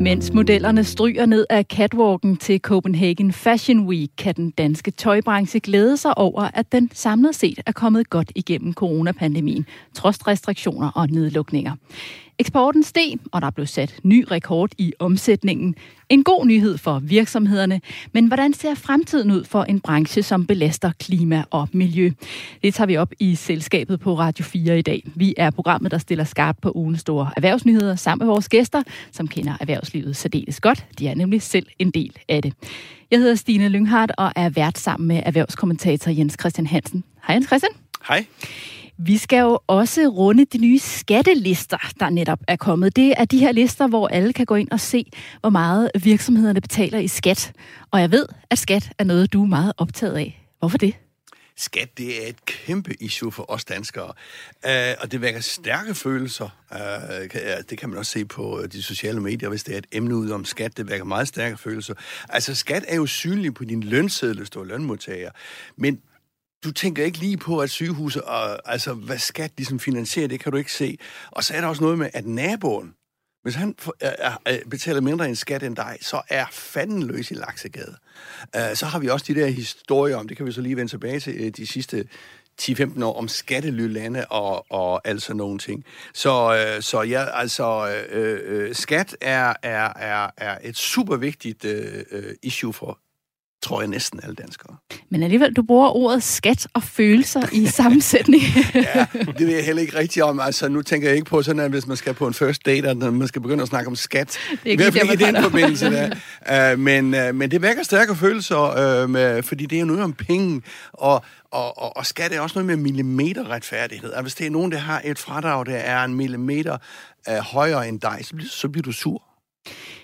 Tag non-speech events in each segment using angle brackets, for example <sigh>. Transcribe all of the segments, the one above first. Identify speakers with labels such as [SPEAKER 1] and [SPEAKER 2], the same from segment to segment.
[SPEAKER 1] Mens modellerne stryger ned af catwalken til Copenhagen Fashion Week, kan den danske tøjbranche glæde sig over, at den samlet set er kommet godt igennem coronapandemien, trods restriktioner og nedlukninger. Eksporten steg, og der blev sat ny rekord i omsætningen. En god nyhed for virksomhederne, men hvordan ser fremtiden ud for en branche, som belaster klima og miljø? Det tager vi op i selskabet på Radio 4 i dag. Vi er programmet, der stiller skarpt på ugens store erhvervsnyheder sammen med vores gæster, som kender erhvervslivet særdeles godt. De er nemlig selv en del af det. Jeg hedder Stine Lynghardt og er vært sammen med erhvervskommentator Jens Christian Hansen. Hej Jens Christian.
[SPEAKER 2] Hej.
[SPEAKER 1] Vi skal jo også runde de nye skattelister, der netop er kommet. Det er de her lister, hvor alle kan gå ind og se, hvor meget virksomhederne betaler i skat. Og jeg ved, at skat er noget, du er meget optaget af. Hvorfor det?
[SPEAKER 2] Skat, det er et kæmpe issue for os danskere, uh, og det vækker stærke følelser. Uh, det kan man også se på øh, de sociale medier, hvis det er et emne ud om skat. Det vækker meget stærke følelser. Altså, skat er jo synlig på din lønseddel, hvis du er lønmodtager. Men du tænker ikke lige på, at sygehuset, og, altså hvad skat ligesom finansierer, det kan du ikke se. Og så er der også noget med, at naboen, hvis han betaler mindre end skat end dig, så er fanden løs i laksegade. Uh, så har vi også de der historier om, det kan vi så lige vende tilbage til øh, de sidste 10-15 år, om skattelylande og, og altså nogle ting. Så, øh, så ja, altså, øh, øh, skat er, er, er, er et super vigtigt øh, øh, issue for tror jeg næsten alle danskere.
[SPEAKER 1] Men alligevel, du bruger ordet skat og følelser i <laughs> sammensætning.
[SPEAKER 2] ja, det vil jeg heller ikke rigtig om. Altså, nu tænker jeg ikke på sådan, at hvis man skal på en first date, at man skal begynde at snakke om skat.
[SPEAKER 1] Det er ikke, I hvert
[SPEAKER 2] fald ikke i den forbindelse. Der. Uh, men, uh, men det vækker stærke følelser, uh, med, fordi det er noget om penge, og, og, og, og skat er også noget med millimeterretfærdighed. Altså, hvis det er nogen, der har et fradrag, der er en millimeter uh, højere end dig, så bliver, så bliver du sur.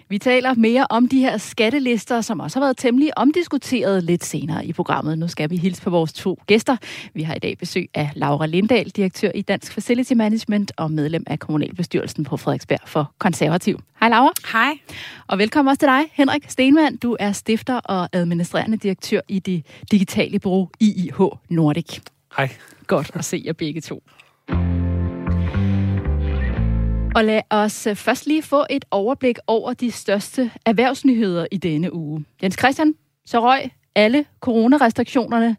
[SPEAKER 1] Vi taler mere om de her skattelister, som også har været temmelig omdiskuteret lidt senere i programmet. Nu skal vi hilse på vores to gæster. Vi har i dag besøg af Laura Lindahl, direktør i Dansk Facility Management og medlem af kommunalbestyrelsen på Frederiksberg for Konservativ. Hej Laura.
[SPEAKER 3] Hej.
[SPEAKER 1] Og velkommen også til dig, Henrik Stenmann. Du er stifter og administrerende direktør i det digitale bureau IIH Nordic.
[SPEAKER 4] Hej.
[SPEAKER 1] Godt at se jer begge to. Og lad os øh, først lige få et overblik over de største erhvervsnyheder i denne uge. Jens Christian, så røg alle coronarestriktionerne.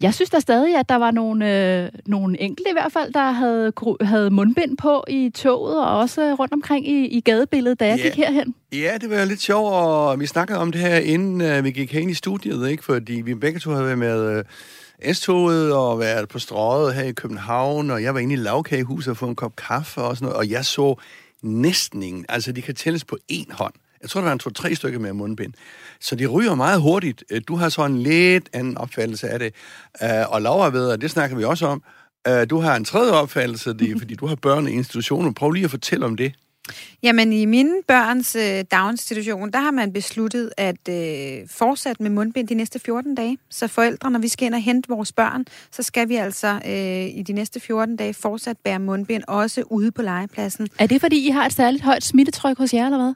[SPEAKER 1] Jeg synes da stadig, at der var nogle, øh, nogle enkelte i hvert fald, der havde, havde mundbind på i toget og også rundt omkring i, i gadebilledet, da jeg ja. gik herhen.
[SPEAKER 2] Ja, det var lidt sjovt, og vi snakkede om det her, inden øh, vi gik hen i studiet, ikke? fordi vi begge to havde været med... Øh, S-toget og været på strøget her i København, og jeg var inde i lavkagehuset og få en kop kaffe og sådan noget, og jeg så næsten ingen. Altså, de kan tælles på én hånd. Jeg tror, der var en to-tre stykker med mundbind. Så de ryger meget hurtigt. Øh, du har så en lidt anden opfattelse af det. Øh, og Laura ved, og det snakker vi også om, øh, du har en tredje opfattelse, det er, <laughs> fordi du har børn i institutionen. Prøv lige at fortælle om det.
[SPEAKER 3] Jamen, i mine børns øh, daginstitution, der har man besluttet at øh, fortsætte med mundbind de næste 14 dage. Så forældre, når vi skal ind og hente vores børn, så skal vi altså øh, i de næste 14 dage fortsat bære mundbind, også ude på legepladsen.
[SPEAKER 1] Er det, fordi I har et særligt højt smittetryk hos jer, eller hvad?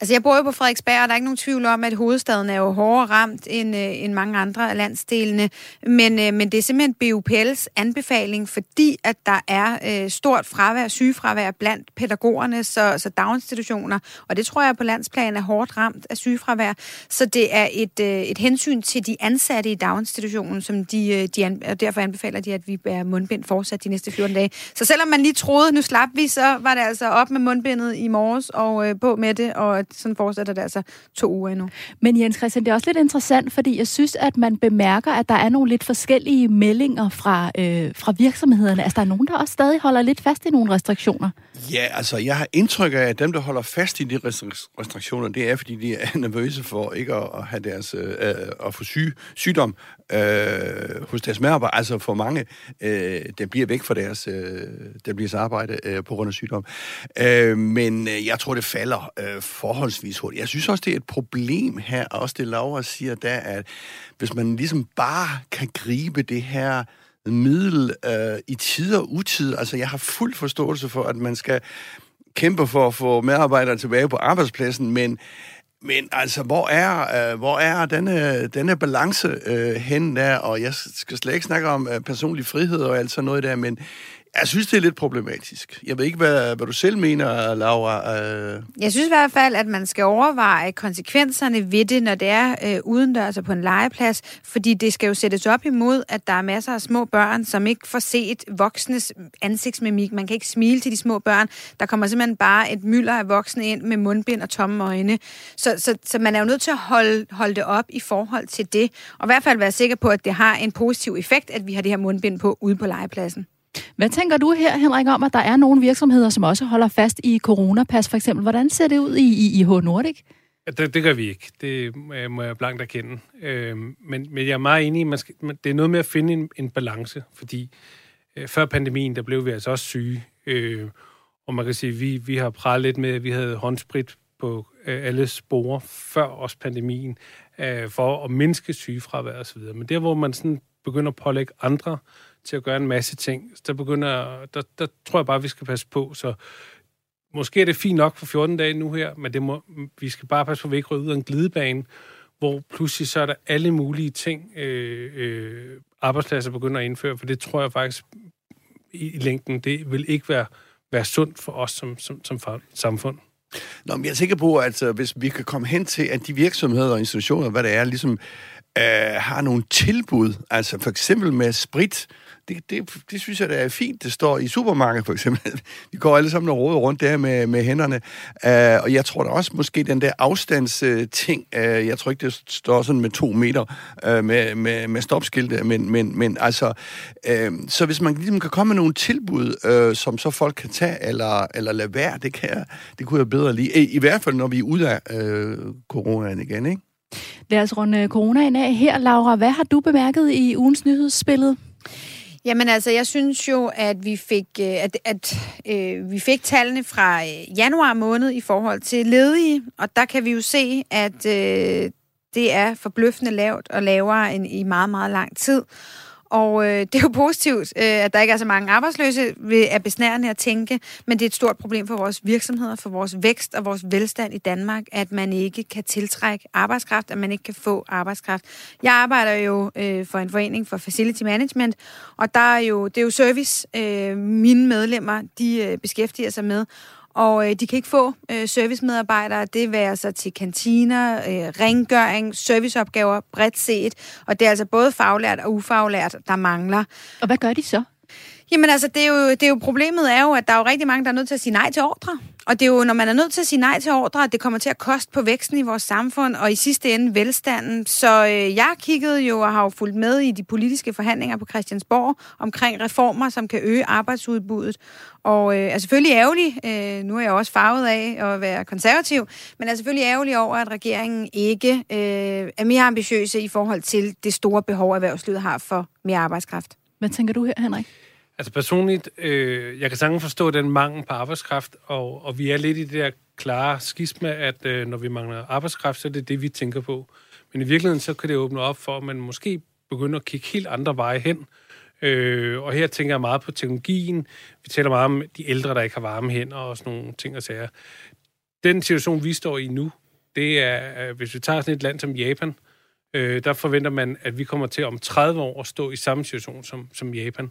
[SPEAKER 3] Altså, jeg bor jo på Frederiksberg, og der er ikke nogen tvivl om, at hovedstaden er jo hårdere ramt end, øh, end mange andre af landsdelene. Men, øh, men det er simpelthen BUPL's anbefaling, fordi at der er øh, stort fravær, sygefravær blandt pædagogerne, så, så daginstitutioner, og det tror jeg på landsplan er hårdt ramt af sygefravær. Så det er et, øh, et hensyn til de ansatte i daginstitutionen, som de, øh, de an, og derfor anbefaler de, at vi bærer mundbind fortsat de næste 14 dage. Så selvom man lige troede, nu slap vi, så var det altså op med mundbindet i morges og øh, på med det, og sådan fortsætter det altså to uger endnu.
[SPEAKER 1] Men Jens Christian, det er også lidt interessant, fordi jeg synes, at man bemærker, at der er nogle lidt forskellige meldinger fra, øh, fra virksomhederne. Altså, der er nogen, der også stadig holder lidt fast i nogle restriktioner.
[SPEAKER 2] Ja, altså, jeg har indtryk af, at dem, der holder fast i de restriktioner, det er, fordi de er <laughs> nervøse for ikke at have deres, øh, øh, at få syg, sygdom øh, hos deres medarbejdere. Altså, for mange, øh, der bliver væk fra deres, øh, der bliver arbejde øh, på grund af sygdom. Øh, men øh, jeg tror, det falder øh, forholdsvis hurtigt. Jeg synes også, det er et problem her, også det Laura siger, der at hvis man ligesom bare kan gribe det her middel øh, i tid og utid, altså jeg har fuld forståelse for, at man skal kæmpe for at få medarbejdere tilbage på arbejdspladsen, men Men altså, hvor er, øh, hvor er denne, denne balance øh, hen der? Og jeg skal slet ikke snakke om øh, personlig frihed og alt sådan noget der, men jeg synes, det er lidt problematisk. Jeg ved ikke, hvad, hvad du selv mener, Laura. Øh...
[SPEAKER 3] Jeg synes i hvert fald, at man skal overveje konsekvenserne ved det, når det er øh, udendørs altså på en legeplads, fordi det skal jo sættes op imod, at der er masser af små børn, som ikke får set voksnes ansigtsmimik. Man kan ikke smile til de små børn. Der kommer simpelthen bare et mylder af voksne ind med mundbind og tomme øjne. Så, så, så man er jo nødt til at holde, holde det op i forhold til det, og i hvert fald være sikker på, at det har en positiv effekt, at vi har det her mundbind på ude på legepladsen.
[SPEAKER 1] Hvad tænker du her, Henrik, om, at der er nogle virksomheder, som også holder fast i coronapas for eksempel? Hvordan ser det ud i, i, i H Nordic?
[SPEAKER 4] Ja, det, det gør vi ikke. Det må jeg blankt erkende. Øh, men, men jeg er meget enig i, man skal, det er noget med at finde en, en balance, fordi øh, før pandemien, der blev vi altså også syge. Øh, og man kan sige, vi, vi har pralet lidt med, at vi havde håndsprit på øh, alle spore før også pandemien, øh, for at mindske sygefravær osv. Men der, hvor man sådan begynder at pålægge andre til at gøre en masse ting. Så der, begynder, der, der tror jeg bare, vi skal passe på. Så måske er det fint nok for 14 dage nu her, men det må, vi skal bare passe på, at vi ikke ud af en glidebane, hvor pludselig så er der alle mulige ting, øh, øh, arbejdspladser begynder at indføre, for det tror jeg faktisk i, i længden, det vil ikke være, være sundt for os som, som, som samfund.
[SPEAKER 2] Nå, men jeg er sikker på, at øh, hvis vi kan komme hen til, at de virksomheder og institutioner, hvad det er, ligesom uh, har nogle tilbud, altså for eksempel med sprit, det, det, det synes jeg, det er fint. Det står i supermarkedet, for eksempel. <laughs> Vi går alle sammen og råder rundt der med, med hænderne. Uh, og jeg tror da også, måske den der afstandsting, uh, jeg tror ikke, det står sådan med to meter uh, med, med, med stopskilte, men, men, men altså, uh, så hvis man ligesom kan komme med nogle tilbud, uh, som så folk kan tage, eller, eller lade være, det, kan jeg, det kunne jeg bedre lide. I, I hvert fald, når vi er ude af uh, coronaen igen, ikke?
[SPEAKER 1] Lad os runde coronaen af her, Laura. Hvad har du bemærket i ugens nyhedsspillet?
[SPEAKER 3] Jamen altså, jeg synes jo, at vi fik, øh, at, at, øh, vi fik tallene fra øh, januar måned i forhold til ledige, og der kan vi jo se, at øh, det er forbløffende lavt og lavere end i meget, meget lang tid. Og øh, <laughs> det er jo positivt, øh, at der ikke er så mange arbejdsløse, ved er besnærende at tænke, men det er et stort problem for vores virksomheder, for vores vækst og vores velstand i Danmark, at man ikke kan tiltrække arbejdskraft, at man ikke kan få arbejdskraft. Jeg arbejder jo øh, for en forening for Facility Management, og der er jo, det er jo service, øh, mine medlemmer de øh, beskæftiger sig med, og øh, de kan ikke få øh, servicemedarbejdere. Det være sig til kantiner, øh, rengøring, serviceopgaver bredt set. Og det er altså både faglært og ufaglært, der mangler.
[SPEAKER 1] Og hvad gør de så?
[SPEAKER 3] Jamen altså, det er, jo, det er jo problemet er jo, at der er jo rigtig mange, der er nødt til at sige nej til ordre. Og det er jo, når man er nødt til at sige nej til ordre, at det kommer til at koste på væksten i vores samfund, og i sidste ende velstanden. Så øh, jeg kiggede jo og har jo fulgt med i de politiske forhandlinger på Christiansborg omkring reformer, som kan øge arbejdsudbuddet. Og øh, er selvfølgelig ærgerlig, øh, nu er jeg også farvet af at være konservativ, men er selvfølgelig ærgerlig over, at regeringen ikke øh, er mere ambitiøse i forhold til det store behov, erhvervslivet har for mere arbejdskraft.
[SPEAKER 1] Hvad tænker du her, Henrik?
[SPEAKER 4] Altså personligt, øh, jeg kan sagtens forstå den mangel på arbejdskraft, og, og vi er lidt i det der klare skisme, at øh, når vi mangler arbejdskraft, så er det det, vi tænker på. Men i virkeligheden, så kan det åbne op for, at man måske begynder at kigge helt andre veje hen. Øh, og her tænker jeg meget på teknologien. Vi taler meget om de ældre, der ikke har varme hænder og sådan nogle ting og sager. Den situation, vi står i nu, det er, øh, hvis vi tager sådan et land som Japan, øh, der forventer man, at vi kommer til om 30 år at stå i samme situation som, som Japan.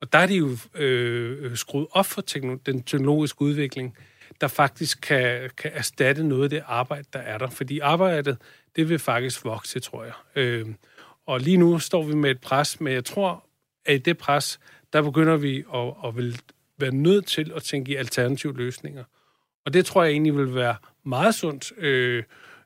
[SPEAKER 4] Og der er de jo øh, skruet op for teknolo- den teknologiske udvikling, der faktisk kan, kan erstatte noget af det arbejde, der er der. Fordi arbejdet, det vil faktisk vokse, tror jeg. Øh, og lige nu står vi med et pres, men jeg tror, at i det pres, der begynder vi at, at vil være nødt til at tænke i alternative løsninger. Og det tror jeg egentlig vil være meget sundt øh,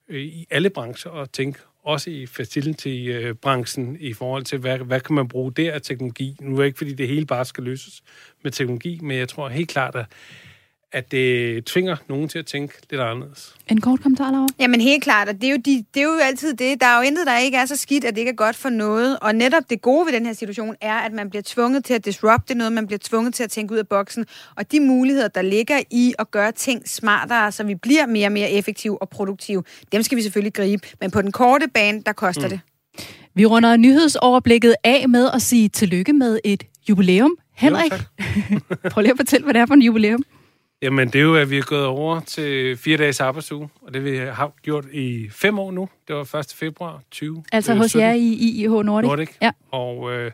[SPEAKER 4] øh i alle brancher at tænke, også i facility-branchen i forhold til, hvad, hvad kan man bruge der af teknologi. Nu er det ikke, fordi det hele bare skal løses med teknologi, men jeg tror helt klart, at at det tvinger nogen til at tænke lidt anderledes.
[SPEAKER 1] En kort kommentar, Laura?
[SPEAKER 3] Jamen helt klart, og det er, jo de, det er jo altid det. Der er jo intet, der ikke er så skidt, at det ikke er godt for noget. Og netop det gode ved den her situation er, at man bliver tvunget til at disrupte noget, man bliver tvunget til at tænke ud af boksen. Og de muligheder, der ligger i at gøre ting smartere, så vi bliver mere og mere effektive og produktive, dem skal vi selvfølgelig gribe. Men på den korte bane, der koster mm. det.
[SPEAKER 1] Vi runder nyhedsoverblikket af med at sige tillykke med et jubilæum. Henrik, <laughs> prøv lige at fortælle, hvad det er for en jubilæum.
[SPEAKER 4] Jamen, det er jo, at vi er gået over til fire dages arbejdsuge, og det vi har gjort i fem år nu. Det var 1. februar 20.
[SPEAKER 1] Altså hos jer i IIH Nordic?
[SPEAKER 4] Nordic.
[SPEAKER 1] Ja.
[SPEAKER 4] Og øh,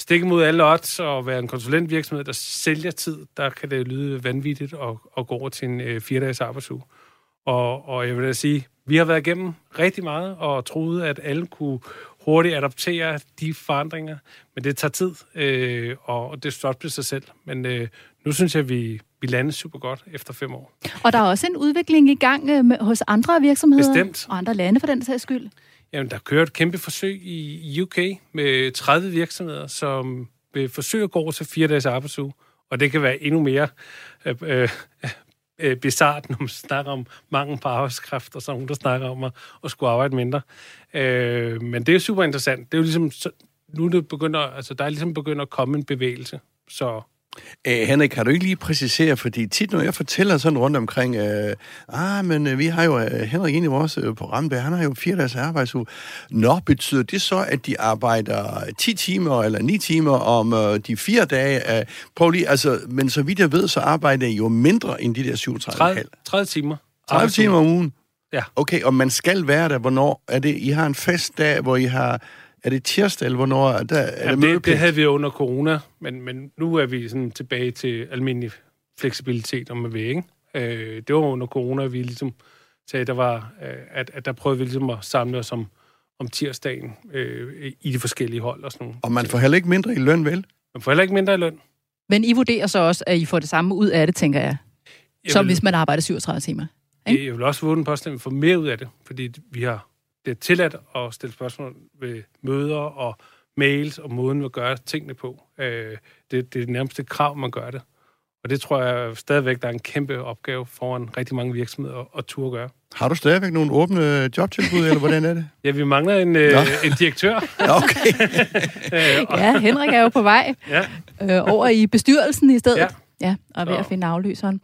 [SPEAKER 4] stikke mod alle odds og være en konsulentvirksomhed, der sælger tid, der kan det lyde vanvittigt at, at gå over til en øh, fire dages arbejdsuge. Og, og jeg vil da sige, vi har været igennem rigtig meget og troede, at alle kunne hurtigt adoptere de forandringer, men det tager tid, øh, og det op sig selv. Men øh, nu synes jeg, at vi, vi lander super godt efter fem år.
[SPEAKER 1] Og der er også en udvikling i gang øh, med, hos andre virksomheder
[SPEAKER 4] Bestemt.
[SPEAKER 1] og andre lande for den sags skyld.
[SPEAKER 4] Jamen, der kører et kæmpe forsøg i UK med 30 virksomheder, som vil forsøge at gå over til fire dages arbejdsuge. Og det kan være endnu mere øh, øh, øh, bizart, når man snakker om mangel på arbejdskraft, og så nogen, der snakker om at, at skulle arbejde mindre. Øh, men det er super interessant. Det er jo ligesom, så, nu er det begynder, altså, der er ligesom begyndt at komme en bevægelse. Så
[SPEAKER 2] Æh, Henrik, kan du ikke lige præcisere, fordi tit når jeg fortæller sådan rundt omkring, øh, ah, men øh, vi har jo øh, Henrik ind i vores øh, program, der, han har jo fire dages arbejdsuge. Nå, betyder det så, at de arbejder 10 timer eller 9 timer om øh, de fire dage? Øh, prøv lige, altså, men så vidt jeg ved, så arbejder I jo mindre end de der 37,5.
[SPEAKER 4] 30, 30 timer.
[SPEAKER 2] 30 timer om ugen?
[SPEAKER 4] Ja.
[SPEAKER 2] Okay, og man skal være der, hvornår? Er det, I har en fest dag, hvor I har... Er det tirsdag, eller hvornår er der, er
[SPEAKER 4] Ja,
[SPEAKER 2] der
[SPEAKER 4] det, det havde vi under corona, men, men nu er vi sådan tilbage til almindelig fleksibilitet, om man vil, ikke? Øh, det var under corona, vi ligesom sagde, der var, øh, at, at der prøvede vi ligesom at samle os om, om tirsdagen øh, i de forskellige hold og sådan noget.
[SPEAKER 2] Og man får heller ikke mindre i løn, vel?
[SPEAKER 4] Man får heller ikke mindre i løn.
[SPEAKER 1] Men I vurderer så også, at I får det samme ud af det, tænker jeg,
[SPEAKER 4] Jeg
[SPEAKER 1] som
[SPEAKER 4] vil,
[SPEAKER 1] hvis man arbejder 37 timer. ikke?
[SPEAKER 4] jeg vil også våge den påstand, at vi får mere ud af det, fordi vi har det er tilladt at stille spørgsmål ved møder og mails og måden, vi gør tingene på. Øh, det, det er det nærmeste krav, man gør det. Og det tror jeg stadigvæk, der er en kæmpe opgave foran rigtig mange virksomheder at, at turde gøre.
[SPEAKER 2] Har du stadigvæk nogle åbne jobtilbud, eller hvordan er det? <laughs>
[SPEAKER 4] Ja, vi mangler en, øh, en direktør.
[SPEAKER 2] Okay. <laughs>
[SPEAKER 4] øh,
[SPEAKER 1] Ja, Henrik er jo på vej
[SPEAKER 4] ja,
[SPEAKER 1] øh, over i bestyrelsen i stedet.
[SPEAKER 4] Ja.
[SPEAKER 1] ja og er ved
[SPEAKER 4] Så.
[SPEAKER 1] at finde afløseren.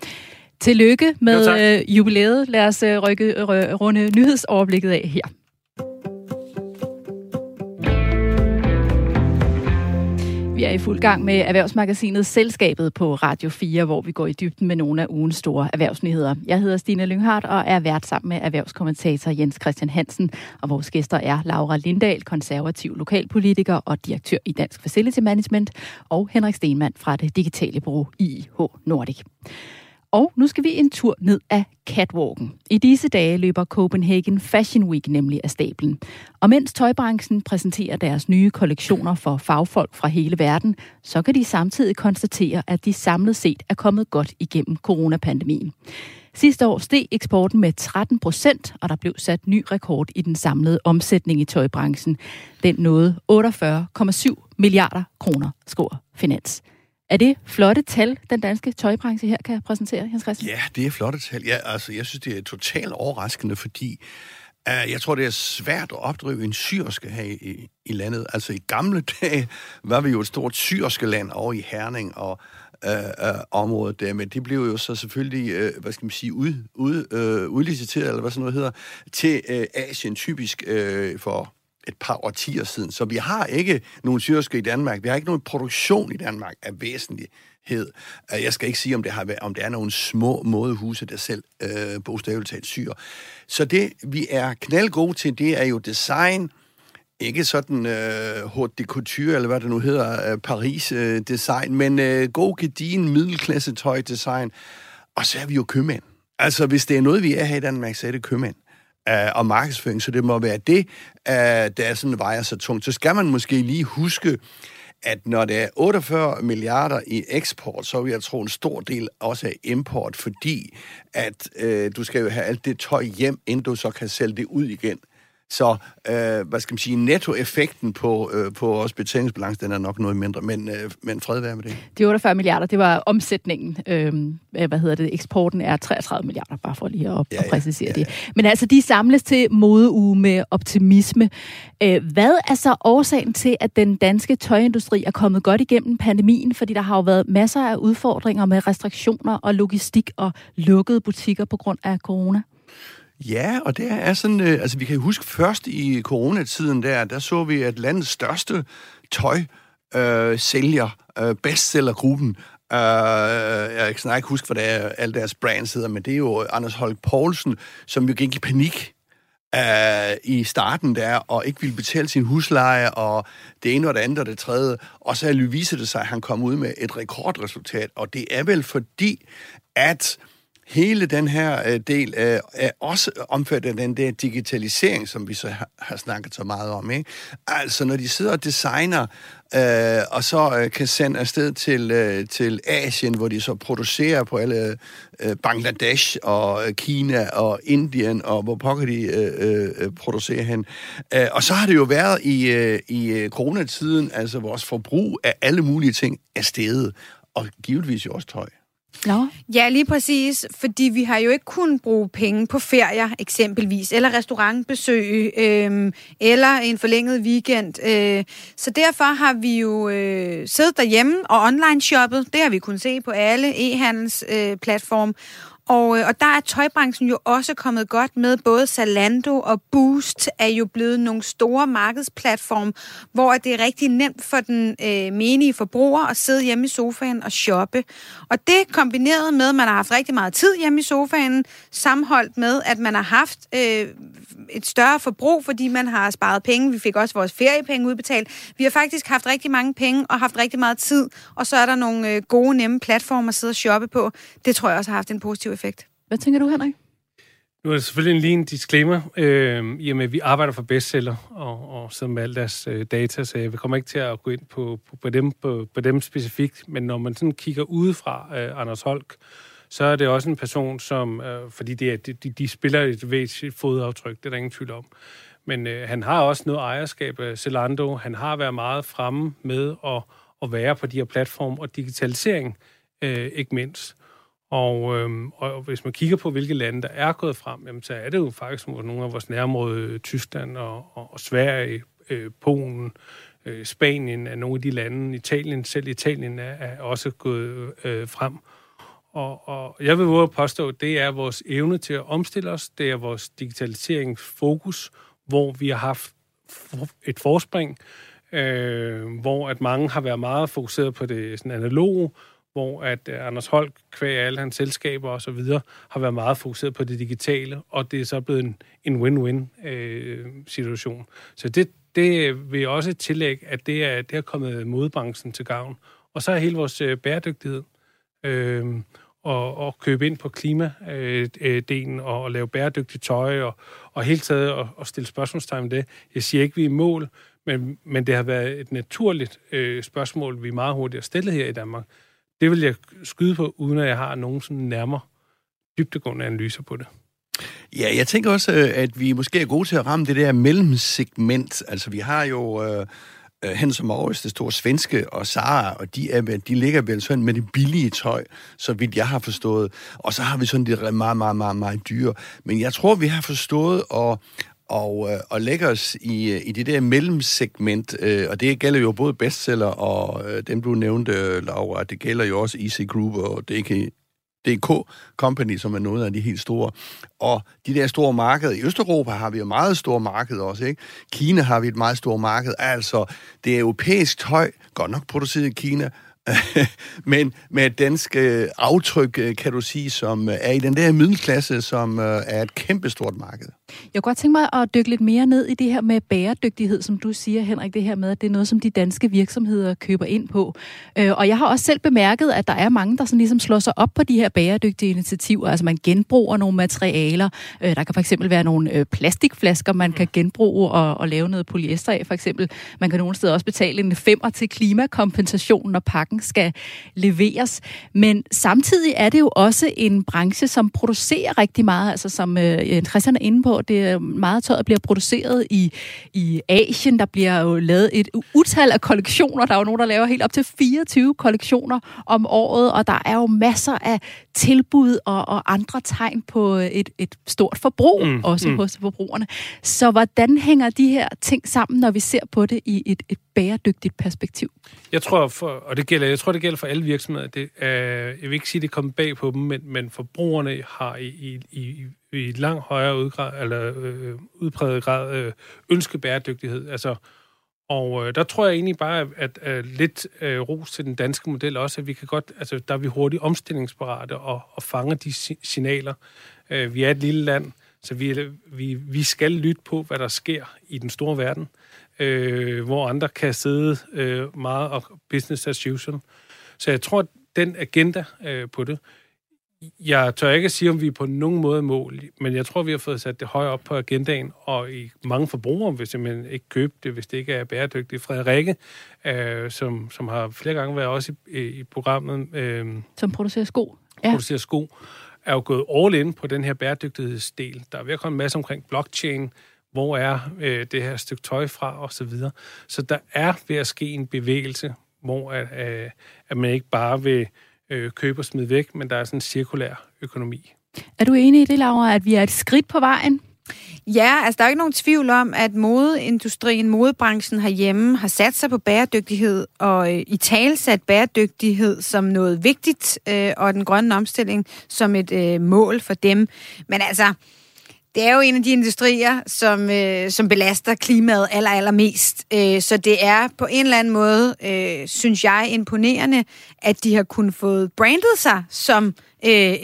[SPEAKER 1] Tillykke
[SPEAKER 4] Jo,
[SPEAKER 1] med
[SPEAKER 4] tak.
[SPEAKER 1] øh, jubilæet. Lad os øh, rykke, rø- runde nyhedsoverblikket af her. Vi er i fuld gang med erhvervsmagasinet Selskabet på Radio 4, hvor vi går i dybden med nogle af ugens store erhvervsnyheder. Jeg hedder Stine Lynghardt og er vært sammen med erhvervskommentator Jens Christian Hansen. Og vores gæster er Laura Lindahl, konservativ lokalpolitiker og direktør i Dansk Facility Management, og Henrik Stenmann fra det digitale bureau IH Nordic. Og nu skal vi en tur ned af catwalken. I disse dage løber Copenhagen Fashion Week nemlig af stablen. Og mens tøjbranchen præsenterer deres nye kollektioner for fagfolk fra hele verden, så kan de samtidig konstatere, at de samlet set er kommet godt igennem coronapandemien. Sidste år steg eksporten med 13 procent, og der blev sat ny rekord i den samlede omsætning i tøjbranchen. Den nåede 48,7 milliarder kroner, skor Finans. Er det flotte tal, den danske tøjbranche her kan præsentere, Jens Christian?
[SPEAKER 2] Ja, det er flotte tal. Ja, altså, jeg synes, det er totalt overraskende, fordi uh, jeg tror, det er svært at opdrive en syrske her i, i landet. Altså, i gamle <laughs> dage var vi jo et stort syrske land over i Herning og uh, uh, området der, men det blev jo så selvfølgelig, uh, hvad skal man sige, ud, ud, uh, udliciteret, eller hvad sådan noget hedder, til uh, Asien typisk uh, for et par årtier siden. Så vi har ikke nogen syrske i Danmark. Vi har ikke nogen produktion i Danmark af væsentlighed. Øh, jeg skal ikke sige, om det, har, været- om det er nogle små modehuse, der selv øh, bogstaveligt talt syr. Så det, vi er knaldgode til, det er jo design, ikke sådan øh, haute de couture, eller hvad det nu hedder, øh, Paris-design, øh, men øh, god gedigen middelklasse tøj-design. Og så er vi jo købmænd. Altså, hvis det er noget, vi er her i Danmark, så er det købmænd øh, og markedsføring, så det må være det, øh, der er sådan vejer så tungt. Så skal man måske lige huske, at når det er 48 milliarder i eksport, så vil jeg tro en stor del også af import, fordi at øh, du skal jo have alt det tøj hjem, inden du så kan sælge det ud igen. Så, øh, hvad skal man sige, nettoeffekten på, øh, på vores betalingsbalance, den er nok noget mindre, men, øh, men fred være med det.
[SPEAKER 1] De 48 milliarder, det var omsætningen. Øhm, hvad hedder det? Eksporten er 33 milliarder, bare for lige at, ja,
[SPEAKER 2] Ja,
[SPEAKER 1] ja,
[SPEAKER 2] ja.
[SPEAKER 1] præcisere
[SPEAKER 2] Ja,
[SPEAKER 1] det. Men altså, de samles til modeuge med optimisme. Øh, hvad er så årsagen til, at den danske tøjindustri er kommet godt igennem pandemien? Fordi der har jo været masser af udfordringer med restriktioner og logistik og lukkede butikker på grund af corona.
[SPEAKER 2] Ja, og det er sådan, øh, altså vi kan huske først i coronatiden der, der så vi, at landets største tøj øh, sælger, øh, bestsellergruppen, Uh, jeg kan ikke huske, hvad det er, alle deres brands hedder, men det er jo Anders Holk Poulsen, som jo gik i panik uh, i starten der, og ikke ville betale sin husleje, og det ene og det andet og det tredje. Og så viser det sig, at han kom ud med et rekordresultat, og det er vel fordi, at hele den her øh, del øh, er også omfattet af den der digitalisering, som vi så har, har snakket så meget om. Ikke? Altså, når de sidder og designer, øh, og så øh, kan sende afsted til, øh, til Asien, hvor de så producerer på alle øh, Bangladesh og øh, Kina og Indien, og hvor pokker de øh, øh, producerer hen. Øh, og så har det jo været i, øh, i øh, coronatiden, altså vores forbrug af alle mulige ting er steget, og givetvis jo også tøj.
[SPEAKER 3] No. Ja, lige præcis, fordi vi har jo ikke kun bruge penge på ferier eksempelvis, eller restaurantbesøg, øh, eller en forlænget weekend. Øh, så derfor har vi jo øh, siddet derhjemme og online-shoppet. Det har vi kunnet se på alle e-handelsplatforme. Øh, og, øh, og der er tøjbranchen jo også kommet godt med. Både Zalando og Boost er jo blevet nogle store markedsplatform, hvor det er rigtig nemt for den øh, menige forbruger at sidde hjemme i sofaen og shoppe. Og det kombineret med, at man har haft rigtig meget tid hjemme i sofaen, sammenholdt med, at man har haft øh, et større forbrug, fordi man har sparet penge. Vi fik også vores feriepenge udbetalt. Vi har faktisk haft rigtig mange penge og haft rigtig meget tid, og så er der nogle øh, gode, nemme platformer at sidde og shoppe på. Det tror jeg også har haft en positiv effekt.
[SPEAKER 1] Hvad tænker du, Henrik?
[SPEAKER 4] Nu er det selvfølgelig en lige en disclaimer, øh, i og med, at vi arbejder for bestseller og, og sidder med alle deres øh, data, så jeg kommer ikke til at gå ind på, på, på, dem, på, på dem specifikt, men når man sådan kigger udefra øh, Anders Holk, så er det også en person, som, øh, fordi det er, de, de spiller et væsentligt fodaftryk, det er der ingen tvivl om. Men øh, han har også noget ejerskab af Zalando. Han har været meget fremme med at, at være på de her platforme og digitalisering, øh, ikke mindst. Og, øhm, og hvis man kigger på, hvilke lande, der er gået frem, jamen, så er det jo faktisk nogle af vores nærområde, øh, Tyskland og, og, og Sverige, øh, Polen, øh, Spanien er nogle af de lande. Italien, selv Italien er, er også gået øh, frem. Og, og jeg vil våge at påstå, at det er vores evne til at omstille os, det er vores digitaliseringsfokus, hvor vi har haft et forspring, øh, hvor at mange har været meget fokuseret på det sådan analoge, hvor at øh, Anders Holk, kvæg alle hans selskaber og så videre, har været meget fokuseret på det digitale, og det er så blevet en, en win-win øh, situation. Så det, det vil også tillægge, at det er, det er kommet modbranchen til gavn. Og så er hele vores øh, bæredygtighed. Øh, og, og købe ind på klimadelen øh, øh og, og lave bæredygtigt tøj og, og hele taget og, og stille spørgsmålstegn med det. Jeg siger ikke, vi er i mål, men, men det har været et naturligt øh, spørgsmål, vi meget hurtigt har stillet her i Danmark. Det vil jeg skyde på, uden at jeg har nogen sådan nærmere dybtegående analyser på det.
[SPEAKER 2] Ja, jeg tænker også, øh, at vi måske er gode til at ramme det der mellemsegment. Altså, vi har jo øh, hen som Aarhus, det store svenske, og Sara, og de, er, de ligger vel sådan med det billige tøj, så vidt jeg har forstået. Og så har vi sådan det meget, meget, meget, meget dyre. Men jeg tror, vi har forstået at, og, øh, og lægge os i, øh, i det der mellemsegment, øh, og det gælder jo både bestseller og øh, dem, du nævnte, Laura, det gælder jo også Easy Group og DK, DK Company, som er noget af de helt store. Og de der store markeder, i Østeuropa har vi jo meget store markeder også, ikke? Kina har vi et meget stort marked, altså det er europæisk tøj, godt nok produceret i Kina, <laughs> men med et dansk øh, aftryk, øh, kan du sige, som er i den der middelklasse, som øh, er et kæmpestort marked.
[SPEAKER 1] Jeg kunne godt tænke mig at dykke lidt mere ned i det her med bæredygtighed, som du siger, Henrik, det her med, at det er noget, som de danske virksomheder køber ind på. Øh, og jeg har også selv bemærket, at der er mange, der sådan ligesom slår sig op på de her bæredygtige initiativer. Altså man genbruger nogle materialer. Øh, der kan for eksempel være nogle øh, plastikflasker, man kan genbruge og, og lave noget polyester af, for eksempel. Man kan nogle steder også betale en femmer til klimakompensation, når pakken skal leveres. Men samtidig er det jo også en branche, som producerer rigtig meget, altså som øh, Christian er inde på, det er meget tøj, der bliver produceret i, i Asien. Der bliver jo lavet et utal af kollektioner. Der er jo nogen, der laver helt op til 24 kollektioner om året, og der er jo masser af tilbud og, og andre tegn på et, et stort forbrug, mm, også mm. hos forbrugerne. Så hvordan hænger de her ting sammen, når vi ser på det i et, et bæredygtigt perspektiv?
[SPEAKER 4] Jeg tror, for, og det gælder, jeg tror, det gælder for alle virksomheder. Det, øh, jeg vil ikke sige, at det kommer bag på dem, men, men forbrugerne har i, i, i, i langt højere udgrad, eller, øh, udpræget grad øh, ønske bæredygtighed. Altså, Og øh, der tror jeg egentlig bare, at, at, at lidt øh, ros til den danske model også, at vi kan godt, altså der er vi hurtigt omstillingsparate og, og fanger de signaler. Øh, vi er et lille land, så vi, vi, vi skal lytte på, hvad der sker i den store verden, øh, hvor andre kan sidde øh, meget og business as usual. Så jeg tror, at den agenda øh, på det, jeg tør ikke at sige, om vi er på nogen måde mål, men jeg tror, vi har fået sat det højere op på agendaen, og i mange forbrugere vil simpelthen ikke købe det, hvis det ikke er bæredygtigt. Frederikke, øh, som, som har flere gange været også i, i programmet... Øh,
[SPEAKER 1] som producerer sko.
[SPEAKER 4] Ja. Producerer sko, er jo gået all in på den her bæredygtighedsdel. Der er ved at komme en masse omkring blockchain, hvor er øh, det her stykke tøj fra, og så videre. Så der er ved at ske en bevægelse, hvor at, øh, at man ikke bare vil øh, købe og smide væk, men der er sådan en cirkulær økonomi.
[SPEAKER 1] Er du enig i det, Laura, at vi er et skridt på vejen?
[SPEAKER 3] Ja, altså der er ikke nogen tvivl om, at modeindustrien, modebranchen herhjemme har sat sig på bæredygtighed og øh, i talsat bæredygtighed som noget vigtigt, øh, og den grønne omstilling som et øh, mål for dem. Men altså, det er jo en af de industrier, som, øh, som belaster klimaet aller, allermest. Øh, så det er på en eller anden måde, øh, synes jeg, imponerende, at de har kunnet få brandet sig som øh,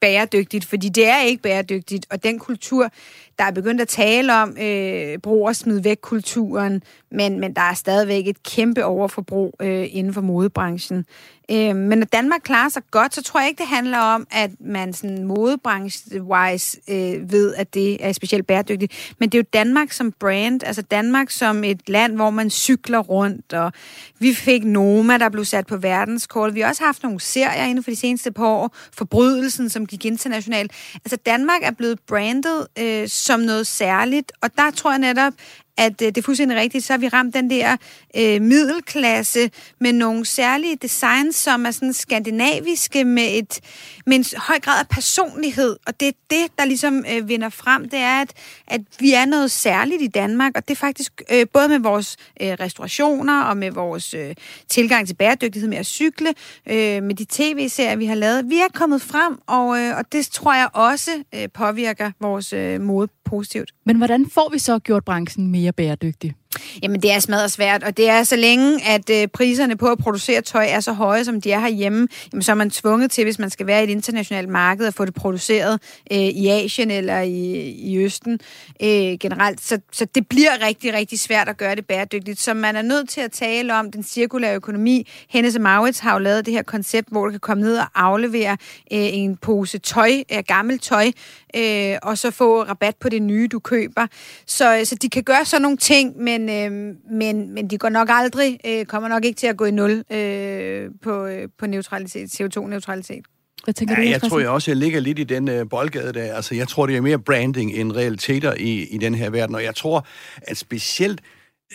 [SPEAKER 3] bæredygtigt, fordi det er ikke bæredygtigt, og den kultur, der er begyndt at tale om øh, brug og smid væk kulturen, men, men der er stadigvæk et kæmpe overforbrug øh, inden for modebranchen. Øh, men når Danmark klarer sig godt, så tror jeg ikke, det handler om, at man sådan modebranche-wise øh, ved, at det er specielt bæredygtigt. Men det er jo Danmark som brand, altså Danmark som et land, hvor man cykler rundt, og vi fik Noma, der blev sat på verdenskort. Vi har også haft nogle serier inden for de seneste par år, Forbrydelsen, som gik internationalt. Altså Danmark er blevet brandet øh, som noget særligt, og der tror jeg netop, at øh, det er fuldstændig rigtigt, så har vi ramt den der øh, middelklasse med nogle særlige designs, som er sådan skandinaviske med, et, men høj grad af personlighed. Og det er det, der ligesom øh, vinder frem, det er, at, at vi er noget særligt i Danmark, og det er faktisk øh, både med vores øh, restaurationer og med vores øh, tilgang til bæredygtighed med at cykle, øh, med de tv-serier, vi har lavet. Vi er kommet frem, og, øh, og det tror jeg også øh, påvirker vores øh, mode positivt.
[SPEAKER 1] Men hvordan får vi så gjort branchen mere bæredygtig?
[SPEAKER 3] Jamen, det er smadret svært, og det er så længe, at øh, priserne på at producere tøj er så høje, som de er herhjemme, jamen, så er man tvunget til, hvis man skal være i et internationalt marked, at få det produceret øh, i Asien eller i, i Østen øh, generelt. Så, så det bliver rigtig, rigtig svært at gøre det bæredygtigt. Så man er nødt til at tale om den cirkulære økonomi. Hennes og Maurits har jo lavet det her koncept, hvor du kan komme ned og aflevere øh, en pose tøj, øh, gammelt tøj, øh, og så få rabat på det nye, du køber. Så, øh, så de kan gøre sådan nogle ting, men, øh, men, men de går nok aldrig, øh, kommer nok ikke til at gå i nul øh, på, øh, på neutralitet, CO2-neutralitet.
[SPEAKER 2] Hvad tænker ja, du, jeg tror jeg også, jeg ligger lidt i den øh, boldgade der. Altså, jeg tror, det er mere branding end realiteter i, i den her verden, og jeg tror, at specielt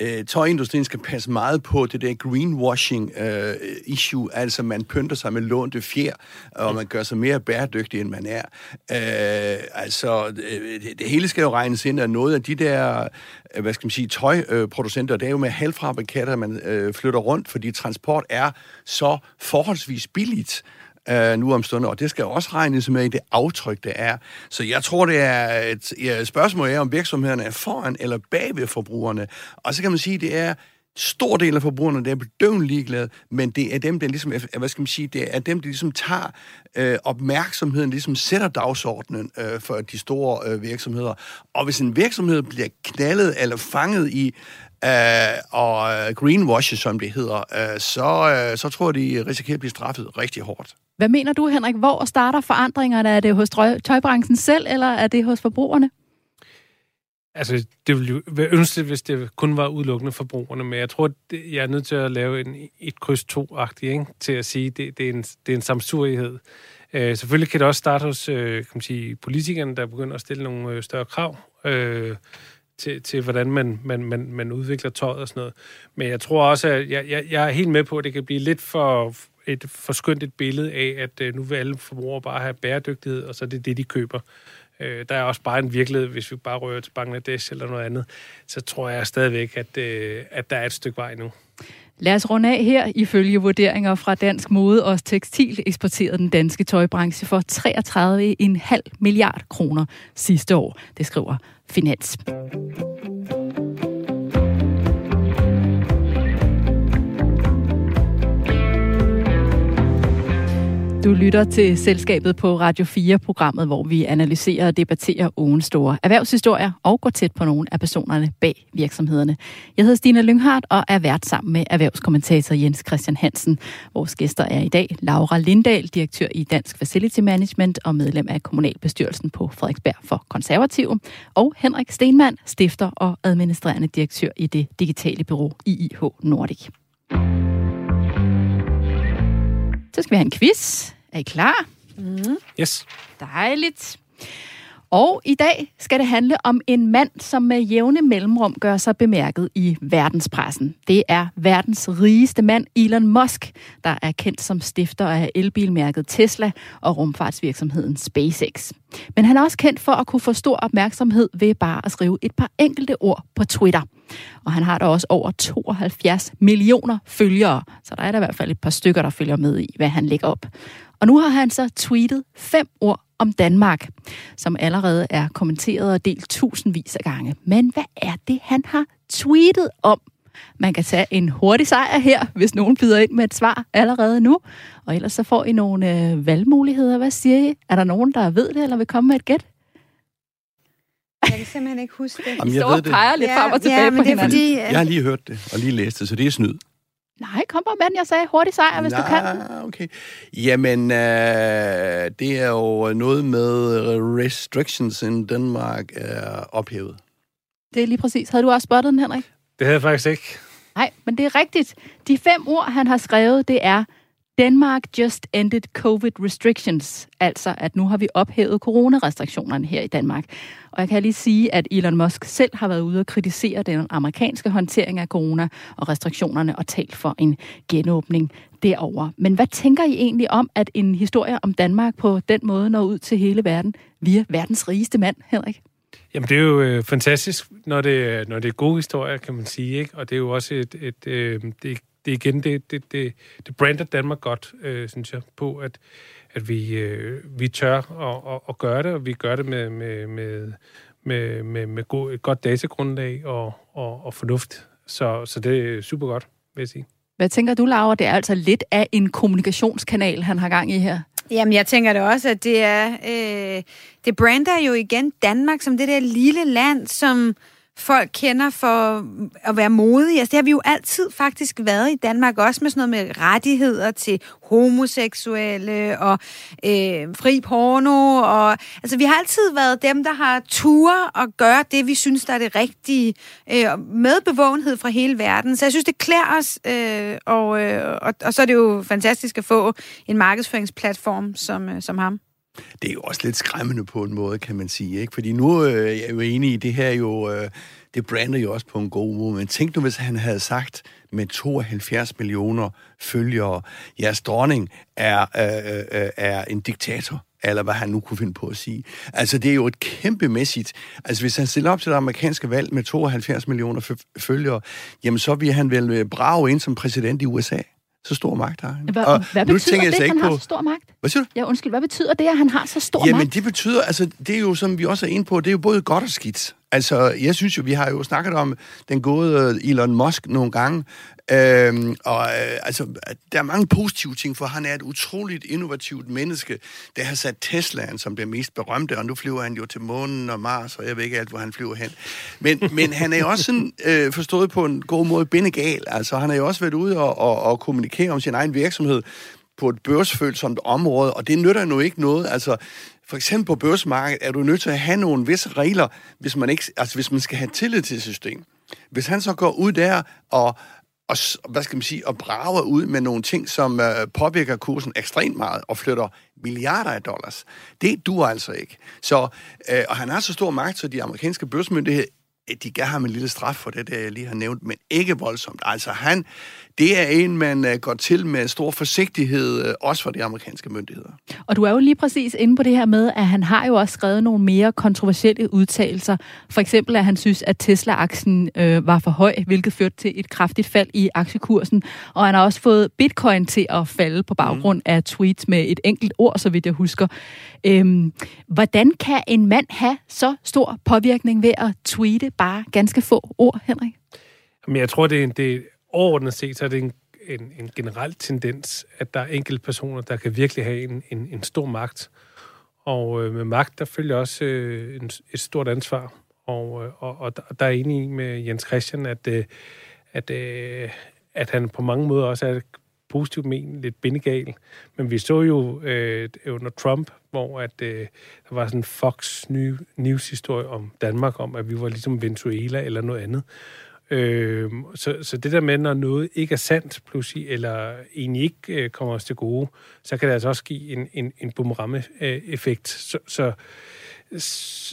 [SPEAKER 2] øh, tøjindustrien skal passe meget på det der greenwashing øh, issue, altså man pynter sig med lånte fjer, og man gør sig mere bæredygtig, end man er. Øh, altså, det, det hele skal jo regnes ind, og noget af de der, øh, hvad skal man sige, tøjproducenter, det er jo med halvfabrikater, man øh, flytter rundt, fordi transport er så forholdsvis billigt øh, nu om stunden, og det skal også regnes med i det aftryk, det er. Så jeg tror, det er et ja, spørgsmål er, om virksomhederne er foran eller bag ved forbrugerne. Og så kan man sige, det er stor del af forbrugerne, der er bedøvende ligeglade, men det er dem, der ligesom, øh, hvad skal man sige, det er dem, der ligesom tager øh, opmærksomheden, ligesom sætter dagsordenen øh, for de store øh, virksomheder. Og hvis en virksomhed bliver knaldet eller fanget i øh, og greenwash, som det hedder, øh, så, øh, så tror jeg, de risikerer at blive straffet rigtig hårdt.
[SPEAKER 1] Hvad mener du, Henrik? Hvor starter forandringerne? Er det hos tøjbranchen selv, eller er det hos forbrugerne?
[SPEAKER 4] Altså, det ville jo være ønskeligt, hvis det kun var udelukkende forbrugerne, men jeg tror, jeg er nødt til at lave en, et kryds to ikke? til at sige, at det, det, er en, det er en samsurighed. Øh, selvfølgelig kan det også starte hos øh, kan man sige, politikerne, der begynder at stille nogle øh, større krav øh, til, til hvordan man, man, man, man udvikler tøjet og sådan noget. Men jeg tror også, at jeg, jeg, jeg er helt med på, at det kan blive lidt for et forskyndt et billede af, at øh, nu vil alle forbrugere bare have bæredygtighed, og så er det det, de køber. Øh, der er også bare en virkelighed, hvis vi bare rører til Bangladesh eller noget andet, så tror jeg stadigvæk, at, øh, at der er et stykke vej nu.
[SPEAKER 1] Lad os runde af her. Ifølge vurderinger fra Dansk Mode og Tekstil eksporterede den danske tøjbranche for 33,5 milliard kroner sidste år. Det skriver Finans. Du lytter til Selskabet på Radio 4-programmet, hvor vi analyserer og debatterer ugens store erhvervshistorier og går tæt på nogle af personerne bag virksomhederne. Jeg hedder Stina Lynghardt og er vært sammen med erhvervskommentator Jens Christian Hansen. Vores gæster er i dag Laura Lindahl, direktør i Dansk Facility Management og medlem af kommunalbestyrelsen på Frederiksberg for Konservative, og Henrik Stenmann, stifter og administrerende direktør i det digitale bureau IIH Nordic. Så skal vi have en quiz. Er I klar?
[SPEAKER 4] Mm. Yes.
[SPEAKER 1] Dejligt. Og i dag skal det handle om en mand, som med jævne mellemrum gør sig bemærket i verdenspressen. Det er verdens rigeste mand, Elon Musk, der er kendt som stifter af elbilmærket Tesla og rumfartsvirksomheden SpaceX. Men han er også kendt for at kunne få stor opmærksomhed ved bare at skrive et par enkelte ord på Twitter. Og han har da også over 72 millioner følgere, så der er der i hvert fald et par stykker, der følger med i, hvad han lægger op. Og nu har han så tweetet fem ord om Danmark, som allerede er kommenteret og delt tusindvis af gange. Men hvad er det, han har tweetet om? Man kan tage en hurtig sejr her, hvis nogen byder ind med et svar allerede nu. Og ellers så får I nogle øh, valgmuligheder. Hvad siger I? Er der nogen, der ved det, eller vil komme med et gæt?
[SPEAKER 3] Jeg kan simpelthen ikke huske det.
[SPEAKER 1] Jamen, jeg ved det. peger lidt ja, frem og tilbage ja, men på det er hinanden.
[SPEAKER 2] Fordi, Jeg har lige hørt det, og lige læst det, så det er snyd.
[SPEAKER 1] Nej, kom på mand, jeg sagde hurtig sejr, hvis
[SPEAKER 2] Nej,
[SPEAKER 1] du kan.
[SPEAKER 2] okay. Jamen, øh, det er jo noget med restrictions in Denmark er ophævet.
[SPEAKER 1] Det er lige præcis. Havde du også spottet den, Henrik?
[SPEAKER 4] Det havde jeg faktisk ikke.
[SPEAKER 1] Nej, men det er rigtigt. De fem ord, han har skrevet, det er Denmark just ended COVID restrictions, altså at nu har vi ophævet coronarestriktionerne her i Danmark. Og jeg kan lige sige, at Elon Musk selv har været ude og kritisere den amerikanske håndtering af corona og restriktionerne og talt for en genåbning derover. Men hvad tænker I egentlig om, at en historie om Danmark på den måde når ud til hele verden via verdens rigeste mand, Henrik?
[SPEAKER 4] Jamen, det er jo øh, fantastisk, når det, når det er gode historier, kan man sige. Ikke? Og det er jo også et, et, øh, det, det igen, det, det, det, det brander Danmark godt, øh, synes jeg, på, at, at vi, øh, vi tør at, at, at gøre det, og vi gør det med, med, med, med, med, med god, et godt datagrundlag og, og, og fornuft. Så, så det er super godt, vil jeg sige.
[SPEAKER 1] Hvad tænker du, Laura? Det er altså lidt af en kommunikationskanal, han har gang i her.
[SPEAKER 3] Jamen, jeg tænker det også, at det er... Øh, det brander jo igen Danmark som det der lille land, som folk kender for at være modige. Altså, det har vi jo altid faktisk været i Danmark, også med sådan noget med rettigheder til homoseksuelle og øh, fri porno. Og, altså, vi har altid været dem, der har tur og gøre det, vi synes, der er det rigtige, øh, med bevågenhed fra hele verden. Så jeg synes, det klæder os, øh, og, øh, og, og så er det jo fantastisk at få en markedsføringsplatform som, øh, som ham.
[SPEAKER 2] Det er jo også lidt skræmmende på en måde, kan man sige. Ikke? Fordi nu øh, jeg er jeg jo enig i, det her jo, øh, det brander jo også på en god måde. Men tænk nu, hvis han havde sagt med 72 millioner følgere, jeres dronning er, øh, øh, øh, er en diktator eller hvad han nu kunne finde på at sige. Altså, det er jo et kæmpemæssigt... Altså, hvis han stiller op til det amerikanske valg med 72 millioner følgere, jamen, så vil han vel øh, brage ind som præsident i USA. Så stor magt har han.
[SPEAKER 1] Hvad, og hvad betyder det, at han på... har så stor magt?
[SPEAKER 2] Hvad siger du?
[SPEAKER 1] Ja, undskyld, hvad betyder det, at han har så stor
[SPEAKER 2] Jamen,
[SPEAKER 1] magt?
[SPEAKER 2] Jamen, det betyder, altså, det er jo, som vi også er inde på, det er jo både godt og skidt. Altså, jeg synes jo, vi har jo snakket om den gode øh, Elon Musk nogle gange, Øhm, og øh, altså, der er mange positive ting, for han er et utroligt innovativt menneske, der har sat Teslaen som det mest berømte, og nu flyver han jo til månen og Mars, og jeg ved ikke alt, hvor han flyver hen. Men, <laughs> men han er jo også sådan, øh, forstået på en god måde bindegal. Altså, han har jo også været ude og, og, og kommunikere om sin egen virksomhed på et børsfølsomt område, og det nytter nu ikke noget. Altså, for eksempel på børsmarkedet er du nødt til at have nogle visse regler, hvis man, ikke, altså, hvis man skal have tillid til systemet. Hvis han så går ud der og, og, hvad skal man sige, og brager ud med nogle ting, som øh, påvirker kursen ekstremt meget og flytter milliarder af dollars. Det duer altså ikke. Så, øh, og han har så stor magt, så de amerikanske børsmyndigheder øh, de gav ham en lille straf for det, der jeg lige har nævnt, men ikke voldsomt. Altså han, det er en, man uh, går til med stor forsigtighed, uh, også for de amerikanske myndigheder.
[SPEAKER 1] Og du er jo lige præcis inde på det her med, at han har jo også skrevet nogle mere kontroversielle udtalelser. For eksempel, at han synes, at Tesla-aktien øh, var for høj, hvilket førte til et kraftigt fald i aktiekursen. Og han har også fået bitcoin til at falde på baggrund mm. af tweets med et enkelt ord, så vidt jeg husker. Øhm, hvordan kan en mand have så stor påvirkning ved at tweete bare ganske få ord, Henrik?
[SPEAKER 4] Men jeg tror, det er, det overordnet set, så er det en, en, en generel tendens, at der er enkelte personer, der kan virkelig have en, en, en stor magt. Og øh, med magt, der følger også øh, en, et stort ansvar. Og, øh, og, og der er enig med Jens Christian, at, øh, at, øh, at han på mange måder også er positivt men lidt bindegal. Men vi så jo øh, under Trump, hvor at, øh, der var sådan en Fox News-historie om Danmark, om at vi var ligesom Venezuela eller noget andet. Øh, så, så det der med, når noget ikke er sandt, pludselig, eller egentlig ikke øh, kommer os til gode, så kan det altså også give en, en, en boomerang-effekt. Så, så,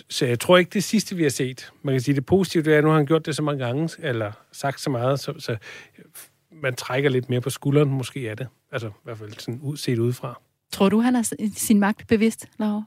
[SPEAKER 4] så jeg tror ikke, det sidste, vi har set. Man kan sige, det positive det er, at nu har han gjort det så mange gange, eller sagt så meget, så, så man trækker lidt mere på skulderen, måske er det. Altså i hvert fald sådan ud, set udefra.
[SPEAKER 1] Tror du, han er sin magt bevidst, Laura?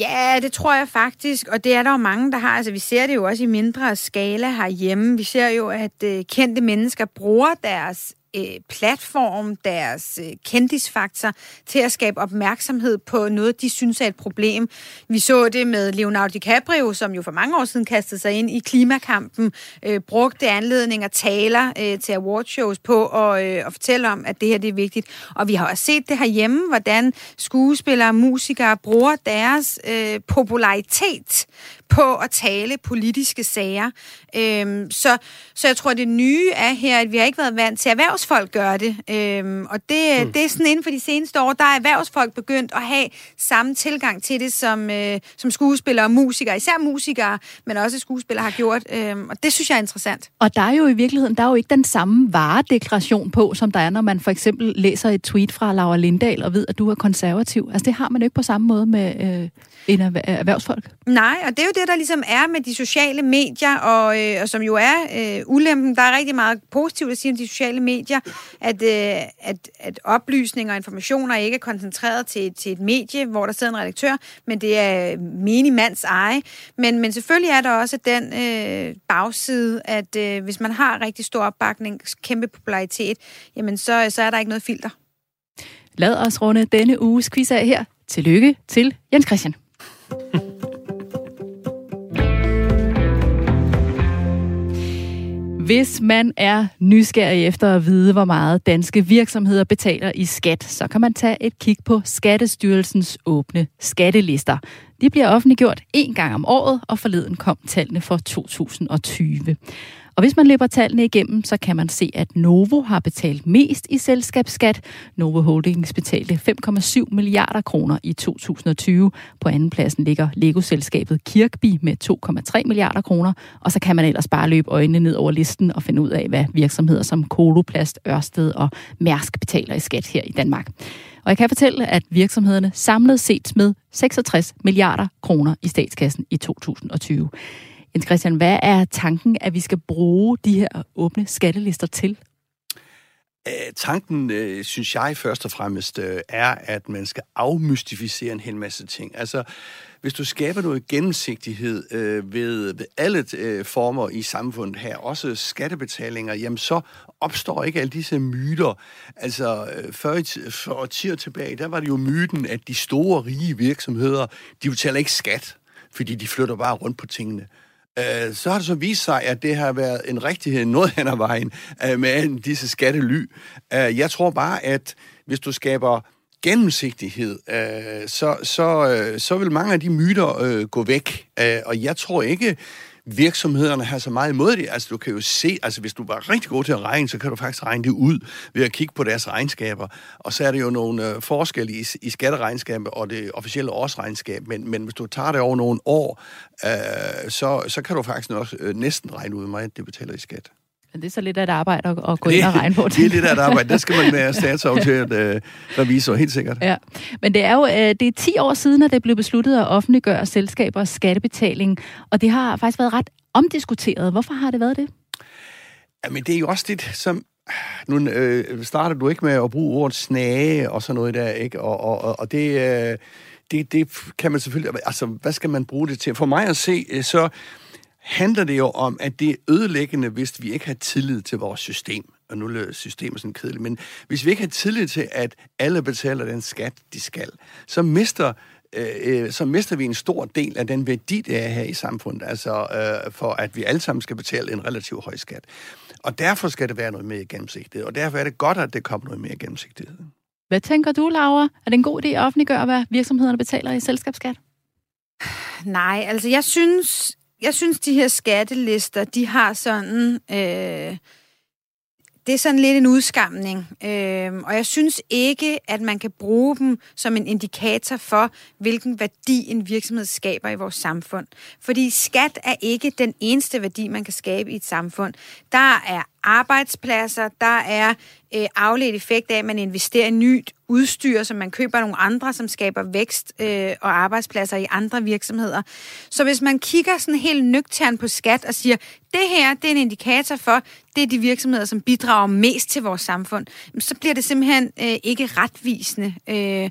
[SPEAKER 3] Ja, det tror jeg faktisk, og det er der jo mange, der har. Altså, vi ser det jo også i mindre skala herhjemme. Vi ser jo, at øh, kendte mennesker bruger deres øh, platform, deres øh, kendisfaktor til at skabe opmærksomhed på noget, de synes er et problem. Vi så det med Leonardo DiCaprio, som jo for mange år siden kastede sig ind i klimakampen, øh, brugte anledninger, taler øh, til awardshows på og, øh, og fortælle om, at det her det er vigtigt. Og vi har også set det herhjemme, hvordan skuespillere og musikere bruger deres øh, popularitet på at tale politiske sager. Øhm, så, så jeg tror, det nye er her, at vi har ikke været vant til, at erhvervsfolk gør det. Øhm, og det, mm. det er sådan inden for de seneste år, der er erhvervsfolk begyndt at have samme tilgang til det, som, øh, som skuespillere og musikere, især musikere, men også skuespillere har gjort. Øhm, og det synes jeg er interessant.
[SPEAKER 1] Og der er jo i virkeligheden, der er jo ikke den samme varedeklaration på, som der er, når man for eksempel læser et tweet fra Laura Lindahl og ved, at du er konservativ. Altså det har man jo ikke på samme måde med øh, en erhvervsfolk.
[SPEAKER 3] Nej, og det er jo det, der ligesom er med de sociale medier, og, øh, og som jo er øh, ulempen. Der er rigtig meget positivt at sige om de sociale medier, at, øh, at, at oplysninger og informationer ikke er koncentreret til, til et medie, hvor der sidder en redaktør, men det er menig mands eje. Men, men selvfølgelig er der også den øh, bagside, at øh, hvis man har rigtig stor opbakning, kæmpe popularitet, jamen så, så er der ikke noget filter.
[SPEAKER 1] Lad os runde denne uges quiz af her. Tillykke til Jens Christian. <laughs> Hvis man er nysgerrig efter at vide, hvor meget danske virksomheder betaler i skat, så kan man tage et kig på Skattestyrelsens åbne skattelister. De bliver offentliggjort en gang om året, og forleden kom tallene for 2020. Og hvis man løber tallene igennem, så kan man se, at Novo har betalt mest i selskabsskat. Novo Holdings betalte 5,7 milliarder kroner i 2020. På anden pladsen ligger Lego-selskabet Kirkby med 2,3 milliarder kroner. Og så kan man ellers bare løbe øjnene ned over listen og finde ud af, hvad virksomheder som Koloplast, Ørsted og Mærsk betaler i skat her i Danmark. Og jeg kan fortælle, at virksomhederne samlet set med 66 milliarder kroner i statskassen i 2020. Jens Christian, hvad er tanken, at vi skal bruge de her åbne skattelister til?
[SPEAKER 2] Æh, tanken, øh, synes jeg først og fremmest, øh, er, at man skal afmystificere en hel masse ting. Altså, hvis du skaber noget gennemsigtighed øh, ved, ved alle øh, former i samfundet her, også skattebetalinger, jamen så opstår ikke alle disse myter. Altså, øh, før, for årtier tilbage, der var det jo myten, at de store, rige virksomheder, de betaler ikke skat, fordi de flytter bare rundt på tingene. Øh, så har det så vist sig, at det har været en rigtighed noget hen ad vejen øh, med disse skattely. Øh, jeg tror bare, at hvis du skaber gennemsigtighed, øh, så, så, øh, så vil mange af de myter øh, gå væk. Og jeg tror ikke, virksomhederne har så meget imod det. Altså, du kan jo se, altså hvis du var rigtig god til at regne, så kan du faktisk regne det ud ved at kigge på deres regnskaber. Og så er det jo nogle øh, forskelle i, i skatteregnskabet og det officielle årsregnskab. Men, men hvis du tager det over nogle år, øh, så, så kan du faktisk også øh, næsten regne ud, meget det betaler i skat.
[SPEAKER 1] Men det er så lidt af et arbejde at, at gå ind og regne på
[SPEAKER 2] det. det er lidt af et arbejde. Der skal man være statsaftalt øh, revisor, helt sikkert.
[SPEAKER 1] Ja. Men det er jo øh, det er 10 år siden, at det blev besluttet at offentliggøre selskabers skattebetaling, og det har faktisk været ret omdiskuteret. Hvorfor har det været det?
[SPEAKER 2] Jamen, det er jo også lidt som... Nu øh, starter du ikke med at bruge ordet snage og sådan noget der, ikke? Og, og, og det, øh, det, det kan man selvfølgelig... Altså, hvad skal man bruge det til? For mig at se, øh, så handler det jo om, at det er ødelæggende, hvis vi ikke har tillid til vores system. Og nu er systemet sådan kedeligt, men hvis vi ikke har tillid til, at alle betaler den skat, de skal, så mister øh, så mister vi en stor del af den værdi, der er her i samfundet, altså øh, for at vi alle sammen skal betale en relativt høj skat. Og derfor skal det være noget mere gennemsigtighed, og derfor er det godt, at det kommer noget mere gennemsigtighed.
[SPEAKER 1] Hvad tænker du, Laura? Er det en god idé at offentliggøre, hvad virksomhederne betaler i selskabsskat?
[SPEAKER 3] Nej, altså jeg synes, jeg synes de her skattelister, de har sådan... Øh, det er sådan lidt en udskamning, øh, og jeg synes ikke, at man kan bruge dem som en indikator for, hvilken værdi en virksomhed skaber i vores samfund. Fordi skat er ikke den eneste værdi, man kan skabe i et samfund. Der er arbejdspladser, der er øh, afledt effekt af, at man investerer i nyt udstyr, som man køber nogle andre, som skaber vækst øh, og arbejdspladser i andre virksomheder. Så hvis man kigger sådan helt nøgtern på skat og siger, det her det er en indikator for, det er de virksomheder, som bidrager mest til vores samfund, så bliver det simpelthen øh, ikke retvisende. Øh,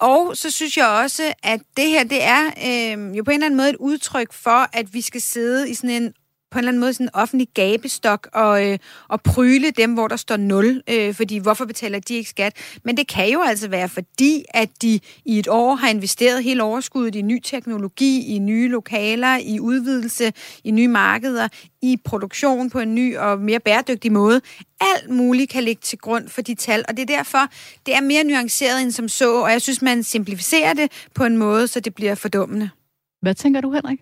[SPEAKER 3] og så synes jeg også, at det her, det er øh, jo på en eller anden måde et udtryk for, at vi skal sidde i sådan en på en eller anden måde sådan en offentlig gabestok og, øh, og pryle dem, hvor der står nul, øh, fordi hvorfor betaler de ikke skat? Men det kan jo altså være, fordi at de i et år har investeret hele overskuddet i ny teknologi, i nye lokaler, i udvidelse, i nye markeder, i produktion på en ny og mere bæredygtig måde. Alt muligt kan ligge til grund for de tal, og det er derfor, det er mere nuanceret end som så, og jeg synes, man simplificerer det på en måde, så det bliver fordummende.
[SPEAKER 1] Hvad tænker du, Henrik?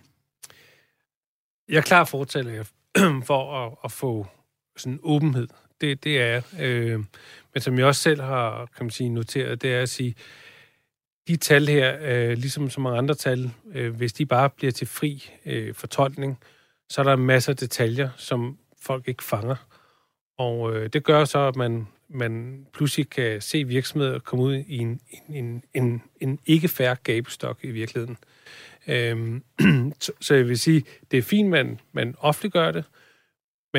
[SPEAKER 4] Jeg er klar fortæller <clears throat> for at, at få sådan åbenhed. Det, det er øh, Men som jeg også selv har kan man sige, noteret, det er at sige, de tal her, øh, ligesom så mange andre tal, øh, hvis de bare bliver til fri øh, fortolkning, så er der masser af detaljer, som folk ikke fanger. Og øh, det gør så, at man, man pludselig kan se virksomheder komme ud i en, en, en, en ikke færre gabestok i virkeligheden. Øhm, <clears throat> så, så jeg vil sige, det er fint, man, man offentliggør det,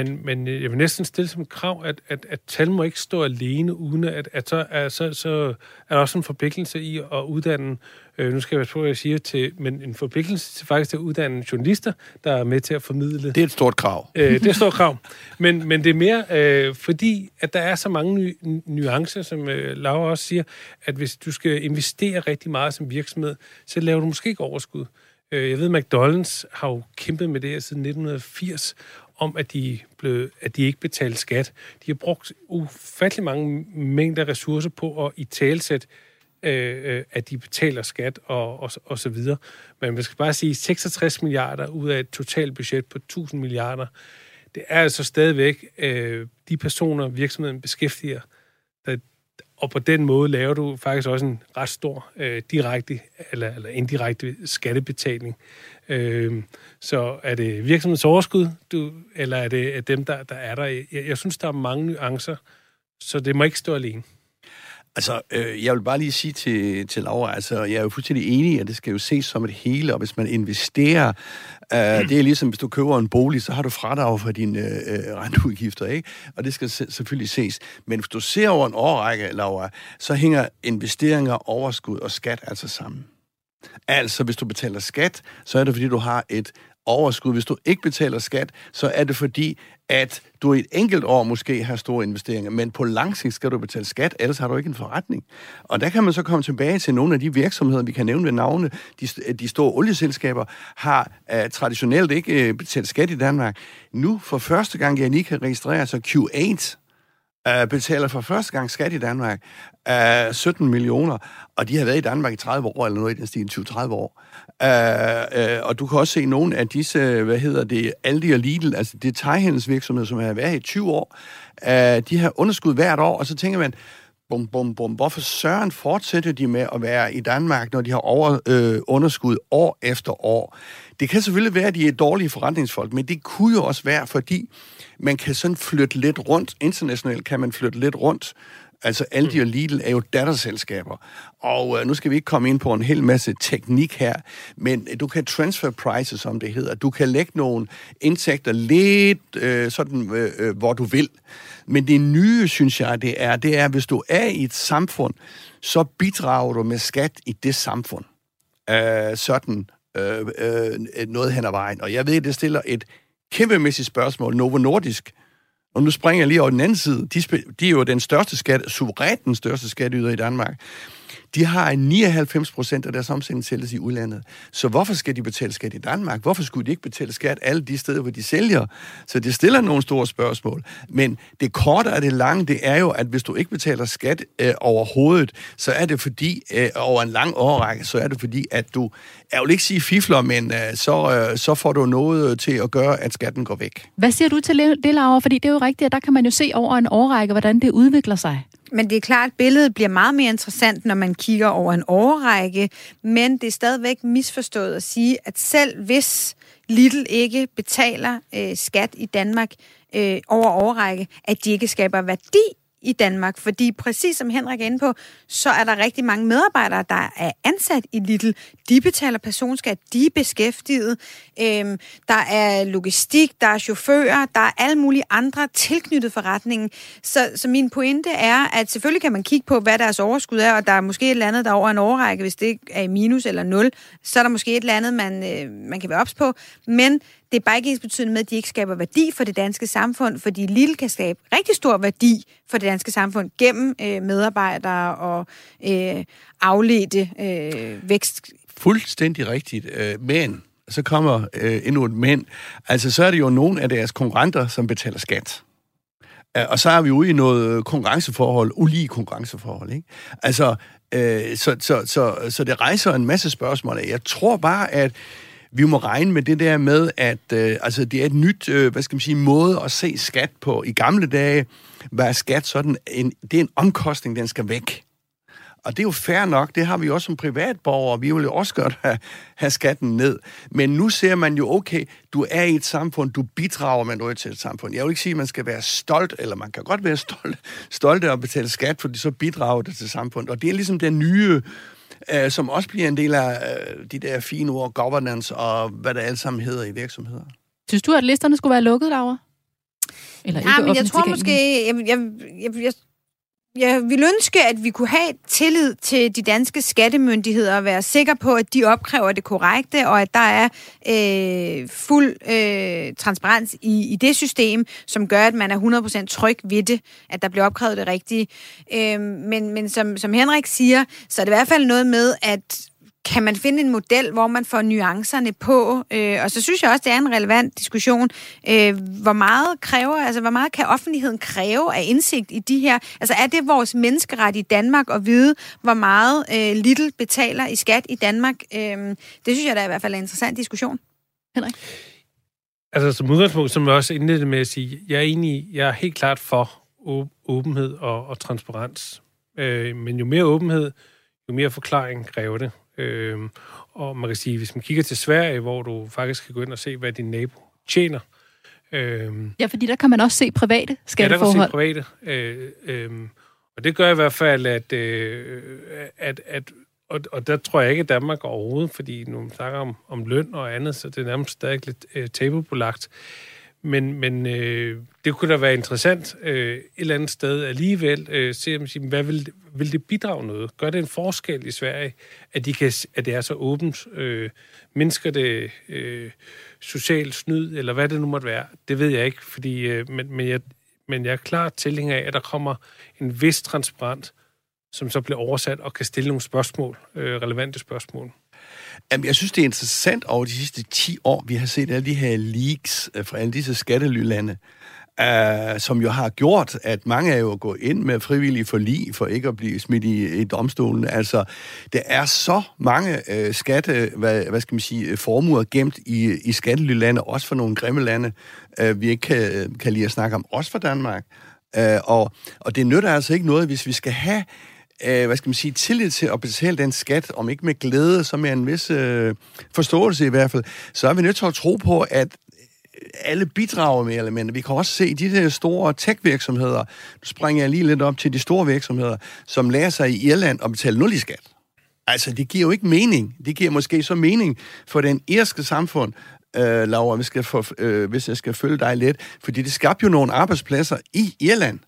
[SPEAKER 4] men, men jeg vil næsten stille som krav, at, at, at tal må ikke stå alene, uden at, at så, er, så, så er der også en forpligtelse i at uddanne, øh, nu skal jeg på, hvad jeg siger, til, men en forpligtelse til faktisk til at uddanne journalister, der er med til at formidle.
[SPEAKER 2] Det er et stort krav.
[SPEAKER 4] Øh, det er et stort krav. Men, men det er mere, øh, fordi at der er så mange ny, nuancer, som øh, Laura også siger, at hvis du skal investere rigtig meget som virksomhed, så laver du måske ikke overskud. Øh, jeg ved, McDonald's har jo kæmpet med det her siden 1980, om, at de, blev, at de ikke betalte skat. De har brugt ufattelig mange mængder ressourcer på at i talsæt, øh, øh, at de betaler skat og, og, og så videre. Men man skal bare sige, 66 milliarder ud af et totalt budget på 1000 milliarder, det er altså stadigvæk øh, de personer, virksomheden beskæftiger, der, og på den måde laver du faktisk også en ret stor øh, direkte eller, eller indirekte skattebetaling. Øh, så er det virksomhedens overskud, du, eller er det dem, der, der er der? Jeg, jeg synes, der er mange nuancer, så det må ikke stå alene.
[SPEAKER 2] Altså, øh, jeg vil bare lige sige til, til Laura, altså, jeg er jo fuldstændig enig i, at det skal jo ses som et hele, og hvis man investerer, øh, det er ligesom, hvis du køber en bolig, så har du fradrag for dine øh, øh renteudgifter, ikke? Og det skal selvfølgelig ses. Men hvis du ser over en årrække, Laura, så hænger investeringer, overskud og skat altså sammen. Altså, hvis du betaler skat, så er det, fordi du har et overskud. Hvis du ikke betaler skat, så er det fordi, at du i et enkelt år måske har store investeringer, men på lang sigt skal du betale skat, ellers har du ikke en forretning. Og der kan man så komme tilbage til nogle af de virksomheder, vi kan nævne ved navne. De, de store olieselskaber har uh, traditionelt ikke uh, betalt skat i Danmark. Nu for første gang, jeg lige kan registrere sig Q8, øh, betaler for første gang skat i Danmark øh, 17 millioner, og de har været i Danmark i 30 år, eller noget i den stil, 20-30 år. Øh, øh, og du kan også se nogle af disse, hvad hedder det, Aldi og Lidl, altså detaljhandelsvirksomheder, som har været i 20 år, øh, de har underskud hvert år, og så tænker man, bum, bum, bum, hvorfor søren fortsætter de med at være i Danmark, når de har over, øh, underskud år efter år? Det kan selvfølgelig være, at de er dårlige forretningsfolk, men det kunne jo også være, fordi man kan sådan flytte lidt rundt. Internationalt kan man flytte lidt rundt. Altså Aldi og Lidl er jo datterselskaber. Og øh, nu skal vi ikke komme ind på en hel masse teknik her, men øh, du kan transfer prices, som det hedder. Du kan lægge nogle indtægter lidt øh, sådan, øh, øh, hvor du vil. Men det nye, synes jeg, det er, det er, hvis du er i et samfund, så bidrager du med skat i det samfund. Øh, sådan øh, øh, noget hen ad vejen. Og jeg ved, det stiller et kæmpemæssigt spørgsmål. Novo Nordisk, og nu springer jeg lige over den anden side, de, de er jo den største skat, suverænt den største skatteyder i Danmark de har 99 procent af deres omsætning sælges i udlandet. Så hvorfor skal de betale skat i Danmark? Hvorfor skulle de ikke betale skat alle de steder, hvor de sælger? Så det stiller nogle store spørgsmål. Men det korte og det lange, det er jo, at hvis du ikke betaler skat øh, overhovedet, så er det fordi, øh, over en lang årrække, så er det fordi, at du, jeg vil ikke sige fifler, men øh, så, øh, så får du noget øh, til at gøre, at skatten går væk.
[SPEAKER 1] Hvad siger du til det, Laura? Fordi det er jo rigtigt, at der kan man jo se over en årrække, hvordan det udvikler sig.
[SPEAKER 3] Men det er klart, at billedet bliver meget mere interessant, når man kigger over en årrække, men det er stadigvæk misforstået at sige, at selv hvis Lidl ikke betaler øh, skat i Danmark øh, over årrække, at de ikke skaber værdi i Danmark, fordi præcis som Henrik er inde på, så er der rigtig mange medarbejdere, der er ansat i Lidl. De betaler personskat, de er beskæftiget. Øhm, der er logistik, der er chauffører, der er alle mulige andre tilknyttet forretningen. Så, så min pointe er, at selvfølgelig kan man kigge på, hvad deres overskud er, og der er måske et eller andet, der er over en overrække, hvis det er i minus eller nul, så er der måske et eller andet, man, øh, man kan være ops på. Men det er bare ikke ens betydende med, at de ikke skaber værdi for det danske samfund, fordi Lille kan skabe rigtig stor værdi for det danske samfund gennem øh, medarbejdere og øh, afledte øh, vækst.
[SPEAKER 2] Fuldstændig rigtigt, øh, men så kommer øh, endnu et men. Altså, så er det jo nogle af deres konkurrenter, som betaler skat. Øh, og så er vi ude i noget øh, konkurrenceforhold, ulige konkurrenceforhold. Ikke? Altså, øh, så, så, så, så det rejser en masse spørgsmål. Jeg tror bare, at vi må regne med det der med, at øh, altså, det er et nyt, øh, hvad skal man sige, måde at se skat på. I gamle dage var skat sådan, en, det er en omkostning, den skal væk. Og det er jo fair nok, det har vi også som privatborgere, vi vil jo også godt have, have skatten ned. Men nu ser man jo, okay, du er i et samfund, du bidrager med noget til et samfund. Jeg vil ikke sige, at man skal være stolt, eller man kan godt være <laughs> stolt, stolt af at betale skat, fordi så bidrager det til samfundet. Og det er ligesom den nye øh, som også bliver en del af øh, de der fine ord, governance og hvad det alt sammen hedder i virksomheder.
[SPEAKER 1] Synes du, at listerne skulle være lukket, Laura?
[SPEAKER 3] Eller ikke ja, men jeg tror måske, jeg, jeg, jeg, jeg jeg vil ønske, at vi kunne have tillid til de danske skattemyndigheder og være sikre på, at de opkræver det korrekte, og at der er øh, fuld øh, transparens i, i det system, som gør, at man er 100% tryg ved det, at der bliver opkrævet det rigtige. Øh, men men som, som Henrik siger, så er det i hvert fald noget med, at kan man finde en model, hvor man får nuancerne på? Øh, og så synes jeg også, det er en relevant diskussion. Øh, hvor meget kræver, altså hvor meget kan offentligheden kræve af indsigt i de her? Altså er det vores menneskeret i Danmark at vide, hvor meget øh, Little betaler i skat i Danmark? Øh, det synes jeg da er i hvert fald en interessant diskussion. Henrik?
[SPEAKER 4] Altså som udgangspunkt, som jeg også indledte med at sige, jeg er enig, jeg er helt klart for åbenhed og, og transparens. Øh, men jo mere åbenhed, jo mere forklaring kræver det. Øh, og man kan sige, hvis man kigger til Sverige, hvor du faktisk kan gå ind og se, hvad din nabo tjener.
[SPEAKER 1] Øh, ja, fordi der kan man også se private skatteforhold.
[SPEAKER 4] Ja, der kan man se private. Øh, øh, og det gør i hvert fald, at, øh, at, at og, og der tror jeg ikke, at Danmark overhovedet, fordi nu snakker om, om løn og andet, så det er nærmest stadig lidt øh, tabubelagt. Men, men øh, det kunne da være interessant øh, et eller andet sted alligevel øh, se, om sige, hvad vil, vil det bidrage noget? Gør det en forskel i Sverige, at, de kan, at det er så åbent? Øh, mindsker det øh, social snyd, eller hvad det nu måtte være? Det ved jeg ikke, fordi, øh, men, men, jeg, men jeg er klar tilhænger af, at der kommer en vis transparent, som så bliver oversat og kan stille nogle spørgsmål, øh, relevante spørgsmål.
[SPEAKER 2] Jamen, jeg synes, det er interessant over de sidste 10 år, vi har set alle de her leaks øh, fra alle disse skattelylande, uh, som jo har gjort, at mange er jo gået ind med frivillige forlig for ikke at blive smidt i, i domstolen. Altså, der er så mange øh, uh, skatte, hvad, hvad skal man sige, formuer gemt i, i skattelylande, også for nogle grimme lande, uh, vi ikke kan, kan lide at snakke om, også for Danmark. Uh, og, og det nytter altså ikke noget, hvis vi skal have øh, hvad skal man sige, tillid til at betale den skat, om ikke med glæde, så med en vis øh, forståelse i hvert fald, så er vi nødt til at tro på, at øh, alle bidrager med elementer. Vi kan også se de der store tech-virksomheder, nu springer jeg lige lidt op til de store virksomheder, som lærer sig i Irland at betale nul i skat. Altså, det giver jo ikke mening. Det giver måske så mening for den irske samfund, øh, Laura, hvis, jeg skal øh, hvis jeg skal følge dig lidt, fordi det skabte jo nogle arbejdspladser i Irland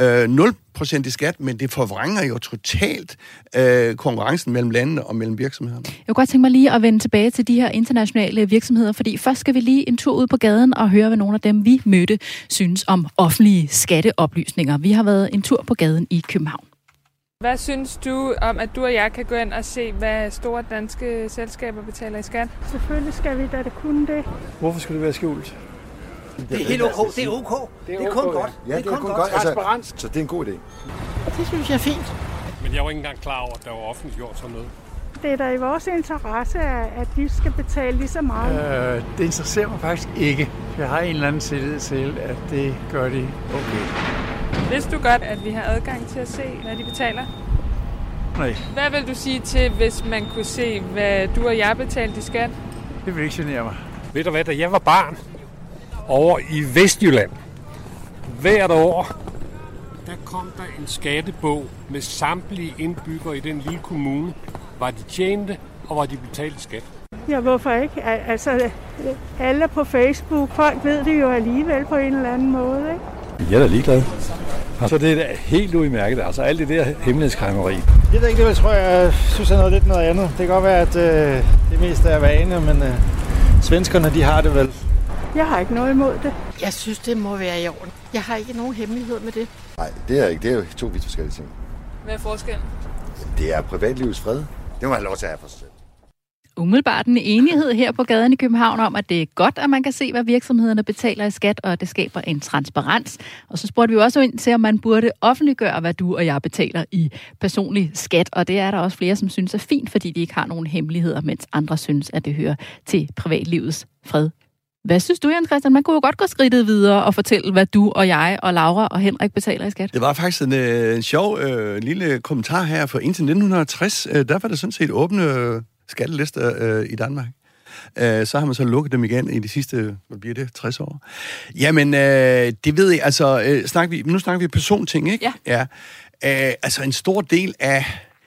[SPEAKER 2] øh, 0% i skat, men det forvrænger jo totalt øh, konkurrencen mellem landene og mellem virksomhederne.
[SPEAKER 1] Jeg kunne godt tænke mig lige at vende tilbage til de her internationale virksomheder, fordi først skal vi lige en tur ud på gaden og høre, hvad nogle af dem, vi mødte, synes om offentlige skatteoplysninger. Vi har været en tur på gaden i København.
[SPEAKER 5] Hvad synes du om, at du og jeg kan gå ind og se, hvad store danske selskaber betaler i skat?
[SPEAKER 6] Selvfølgelig skal vi da det kunne det.
[SPEAKER 7] Hvorfor skulle det være skjult?
[SPEAKER 8] Det er helt ok. Det er ok. Det er, det er kun godt.
[SPEAKER 7] Ja, det er, kun, godt. Altså, så det er en god idé.
[SPEAKER 6] Det synes jeg er fint.
[SPEAKER 4] Men jeg var ikke engang klar over, at der var offentliggjort sådan noget.
[SPEAKER 6] Det er da i vores interesse, at de skal betale lige så meget.
[SPEAKER 7] Øh, det interesserer mig faktisk ikke. Jeg har en eller anden tillid til, at det gør de okay.
[SPEAKER 5] Vidste du godt, at vi har adgang til at se, hvad de betaler?
[SPEAKER 7] Nej.
[SPEAKER 5] Hvad vil du sige til, hvis man kunne se, hvad du og jeg betalte i skat?
[SPEAKER 7] Det vil ikke genere mig.
[SPEAKER 4] Ved du hvad, da jeg var barn over i Vestjylland, hvert år, der kom der en skattebog med samtlige indbyggere i den lille kommune, hvad de tjente og hvad de betalte skat.
[SPEAKER 6] Ja, hvorfor ikke? Altså, alle på Facebook, folk ved det jo alligevel på en eller anden måde, ikke?
[SPEAKER 7] Jeg er da ligeglad. Så det er da helt udmærket. Altså alt det der hemmelighedskræmmeri.
[SPEAKER 9] Det er ikke det, jeg tror, jeg synes er noget lidt noget andet. Det kan godt være, at øh, det meste er vane, men øh, svenskerne, de har det vel.
[SPEAKER 6] Jeg har ikke noget imod det.
[SPEAKER 10] Jeg synes, det må være i orden. Jeg har ikke nogen hemmelighed med det.
[SPEAKER 11] Nej, det er ikke. Det er jo to vidt forskellige ting.
[SPEAKER 5] Hvad er forskellen?
[SPEAKER 11] Det er privatlivets fred. Det må man have lov til at have for sig selv.
[SPEAKER 1] Umiddelbart en enighed her på gaden i København om, at det er godt, at man kan se, hvad virksomhederne betaler i skat, og det skaber en transparens. Og så spurgte vi også ind til, om man burde offentliggøre, hvad du og jeg betaler i personlig skat. Og det er der også flere, som synes er fint, fordi de ikke har nogen hemmeligheder, mens andre synes, at det hører til privatlivets fred. Hvad synes du, Jens Christian? Man kunne jo godt gå skridtet videre og fortælle, hvad du og jeg og Laura og Henrik betaler i skat.
[SPEAKER 2] Det var faktisk en, øh, en sjov øh, lille kommentar her, for indtil 1960, øh, der var der sådan set åbne øh, skattelister øh, i Danmark. Øh, så har man så lukket dem igen i de sidste, hvad bliver det, 60 år. Jamen, øh, det ved jeg, altså, øh, snakker vi, nu snakker vi personting, ikke?
[SPEAKER 1] Ja.
[SPEAKER 2] ja. Øh, altså, en stor del af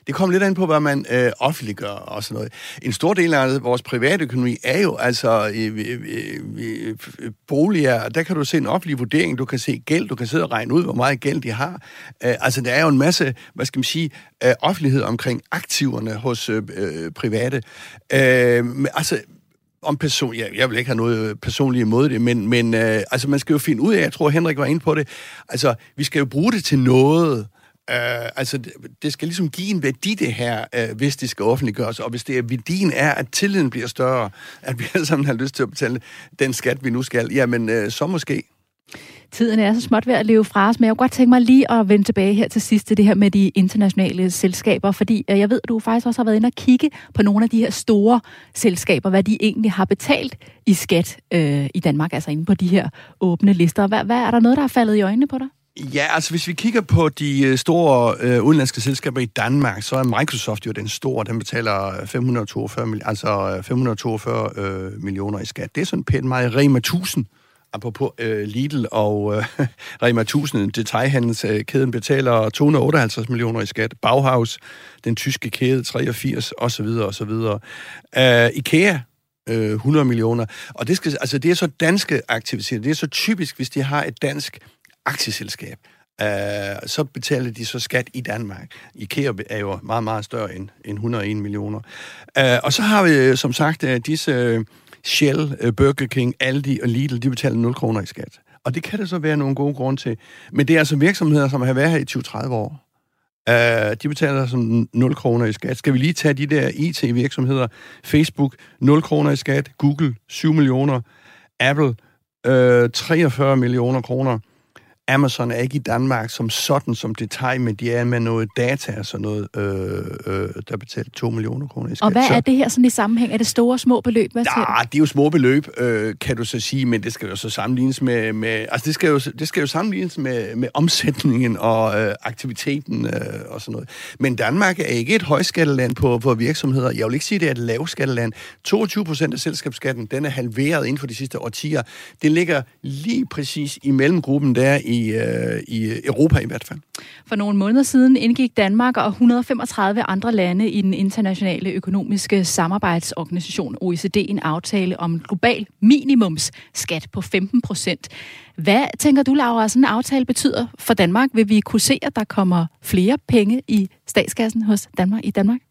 [SPEAKER 2] det kommer lidt an på, hvad man øh, offentliggør og sådan noget. En stor del af vores private økonomi er jo altså øh, øh, øh, øh, boliger. Der kan du se en offentlig vurdering, du kan se gæld, du kan sidde og regne ud, hvor meget gæld de har. Øh, altså, der er jo en masse, hvad skal man sige, øh, offentlighed omkring aktiverne hos øh, øh private. Øh, altså, om person, ja, jeg vil ikke have noget personligt imod det, men, men øh, altså, man skal jo finde ud af, jeg tror Henrik var inde på det, altså, vi skal jo bruge det til noget, Uh, altså, det, det skal ligesom give en værdi, det her, uh, hvis det skal offentliggøres. Og hvis det er, værdien er, at tilliden bliver større, at vi alle sammen har lyst til at betale den skat, vi nu skal, jamen, uh, så måske.
[SPEAKER 1] Tiden er så småt ved at leve fra os, men jeg kunne godt tænke mig lige at vende tilbage her til sidst til det her med de internationale selskaber, fordi jeg ved, at du faktisk også har været inde og kigge på nogle af de her store selskaber, hvad de egentlig har betalt i skat øh, i Danmark, altså inde på de her åbne lister. Hvad, hvad er der noget, der har faldet i øjnene på dig?
[SPEAKER 2] Ja, altså hvis vi kigger på de øh, store øh, udenlandske selskaber i Danmark, så er Microsoft jo den store. Den betaler øh, 542, altså øh, 542 øh, millioner i skat. Det er sådan pænt meget. Rema 1000, apropos øh, Lidl og øh, <laughs> Rema 1000, detaljhandelskæden, betaler 258 millioner i skat. Bauhaus, den tyske kæde, 83 osv. osv. Øh, IKEA, 100 millioner. Og det, skal, altså, det er så danske aktiviteter. Det er så typisk, hvis de har et dansk aktieselskab, øh, så betaler de så skat i Danmark. IKEA er jo meget, meget større end, end 101 millioner. Øh, og så har vi øh, som sagt øh, disse øh, Shell, Burger King, Aldi og Lidl, de betaler 0 kroner i skat. Og det kan der så være nogle gode grunde til. Men det er altså virksomheder, som har været her i 20-30 år. Uh, de betaler altså sådan 0 kroner i skat. Skal vi lige tage de der IT-virksomheder? Facebook, 0 kroner i skat. Google, 7 millioner. Apple, uh, 43 millioner kroner. Amazon er ikke i Danmark som sådan som detalj, men de er med noget data og sådan noget, øh, øh, der betaler 2 millioner kroner i skat.
[SPEAKER 1] Og hvad er det her sådan i sammenhæng? Er det store og små beløb? Hvad
[SPEAKER 2] ja, det er jo små beløb, øh, kan du så sige, men det skal jo så sammenlignes med, med altså det skal jo, det skal jo sammenlignes med, med omsætningen og øh, aktiviteten øh, og sådan noget. Men Danmark er ikke et højskatteland på, på virksomheder. Jeg vil ikke sige, det er et lavskatteland. 22 procent af selskabsskatten, den er halveret inden for de sidste årtier. Det ligger lige præcis i mellemgruppen der i i, øh, i Europa i hvert fald.
[SPEAKER 1] For nogle måneder siden indgik Danmark og 135 andre lande i den internationale økonomiske samarbejdsorganisation OECD en aftale om en global minimumsskat på 15 procent. Hvad tænker du, Laura, sådan en aftale betyder for Danmark? Vil vi kunne se, at der kommer flere penge i statskassen hos Danmark i Danmark?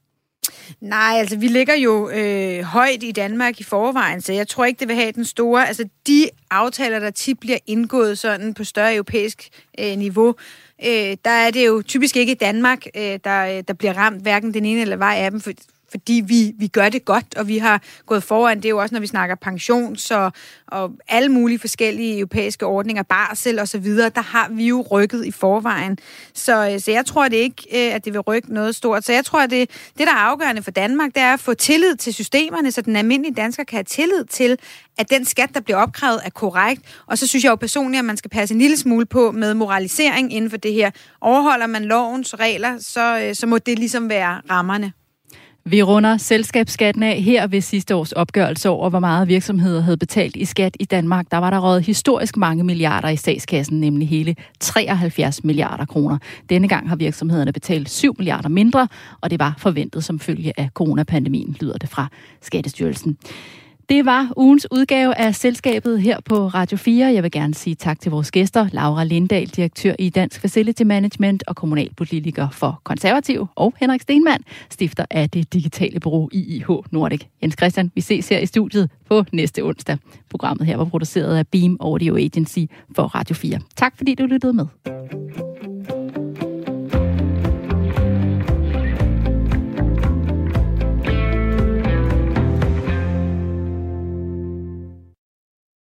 [SPEAKER 3] Nej, altså vi ligger jo øh, højt i Danmark i forvejen, så jeg tror ikke, det vil have den store... Altså de aftaler, der tit bliver indgået sådan på større europæisk øh, niveau, øh, der er det jo typisk ikke Danmark, øh, der, øh, der bliver ramt hverken den ene eller vej af dem, for, fordi vi, vi gør det godt, og vi har gået foran. Det er jo også, når vi snakker pensions og, og alle mulige forskellige europæiske ordninger, barsel og så videre, der har vi jo rykket i forvejen. Så, øh, så jeg tror det ikke, øh, at det vil rykke noget stort. Så jeg tror, at det, det, der er afgørende for Danmark, det er at få tillid til systemerne, så den almindelige dansker kan have tillid til, at den skat, der bliver opkrævet, er korrekt. Og så synes jeg jo personligt, at man skal passe en lille smule på med moralisering inden for det her. Overholder man lovens regler, så, øh, så må det ligesom være rammerne.
[SPEAKER 1] Vi runder selskabsskatten af her ved sidste års opgørelse over, hvor meget virksomheder havde betalt i skat i Danmark. Der var der røget historisk mange milliarder i statskassen, nemlig hele 73 milliarder kroner. Denne gang har virksomhederne betalt 7 milliarder mindre, og det var forventet som følge af coronapandemien, lyder det fra Skattestyrelsen. Det var ugens udgave af Selskabet her på Radio 4. Jeg vil gerne sige tak til vores gæster, Laura Lindahl, direktør i Dansk Facility Management og kommunalpolitiker for Konservativ, og Henrik Stenmann, stifter af det digitale bureau IIH Nordic. Jens Christian, vi ses her i studiet på næste onsdag. Programmet her var produceret af Beam Audio Agency for Radio 4. Tak fordi du lyttede med.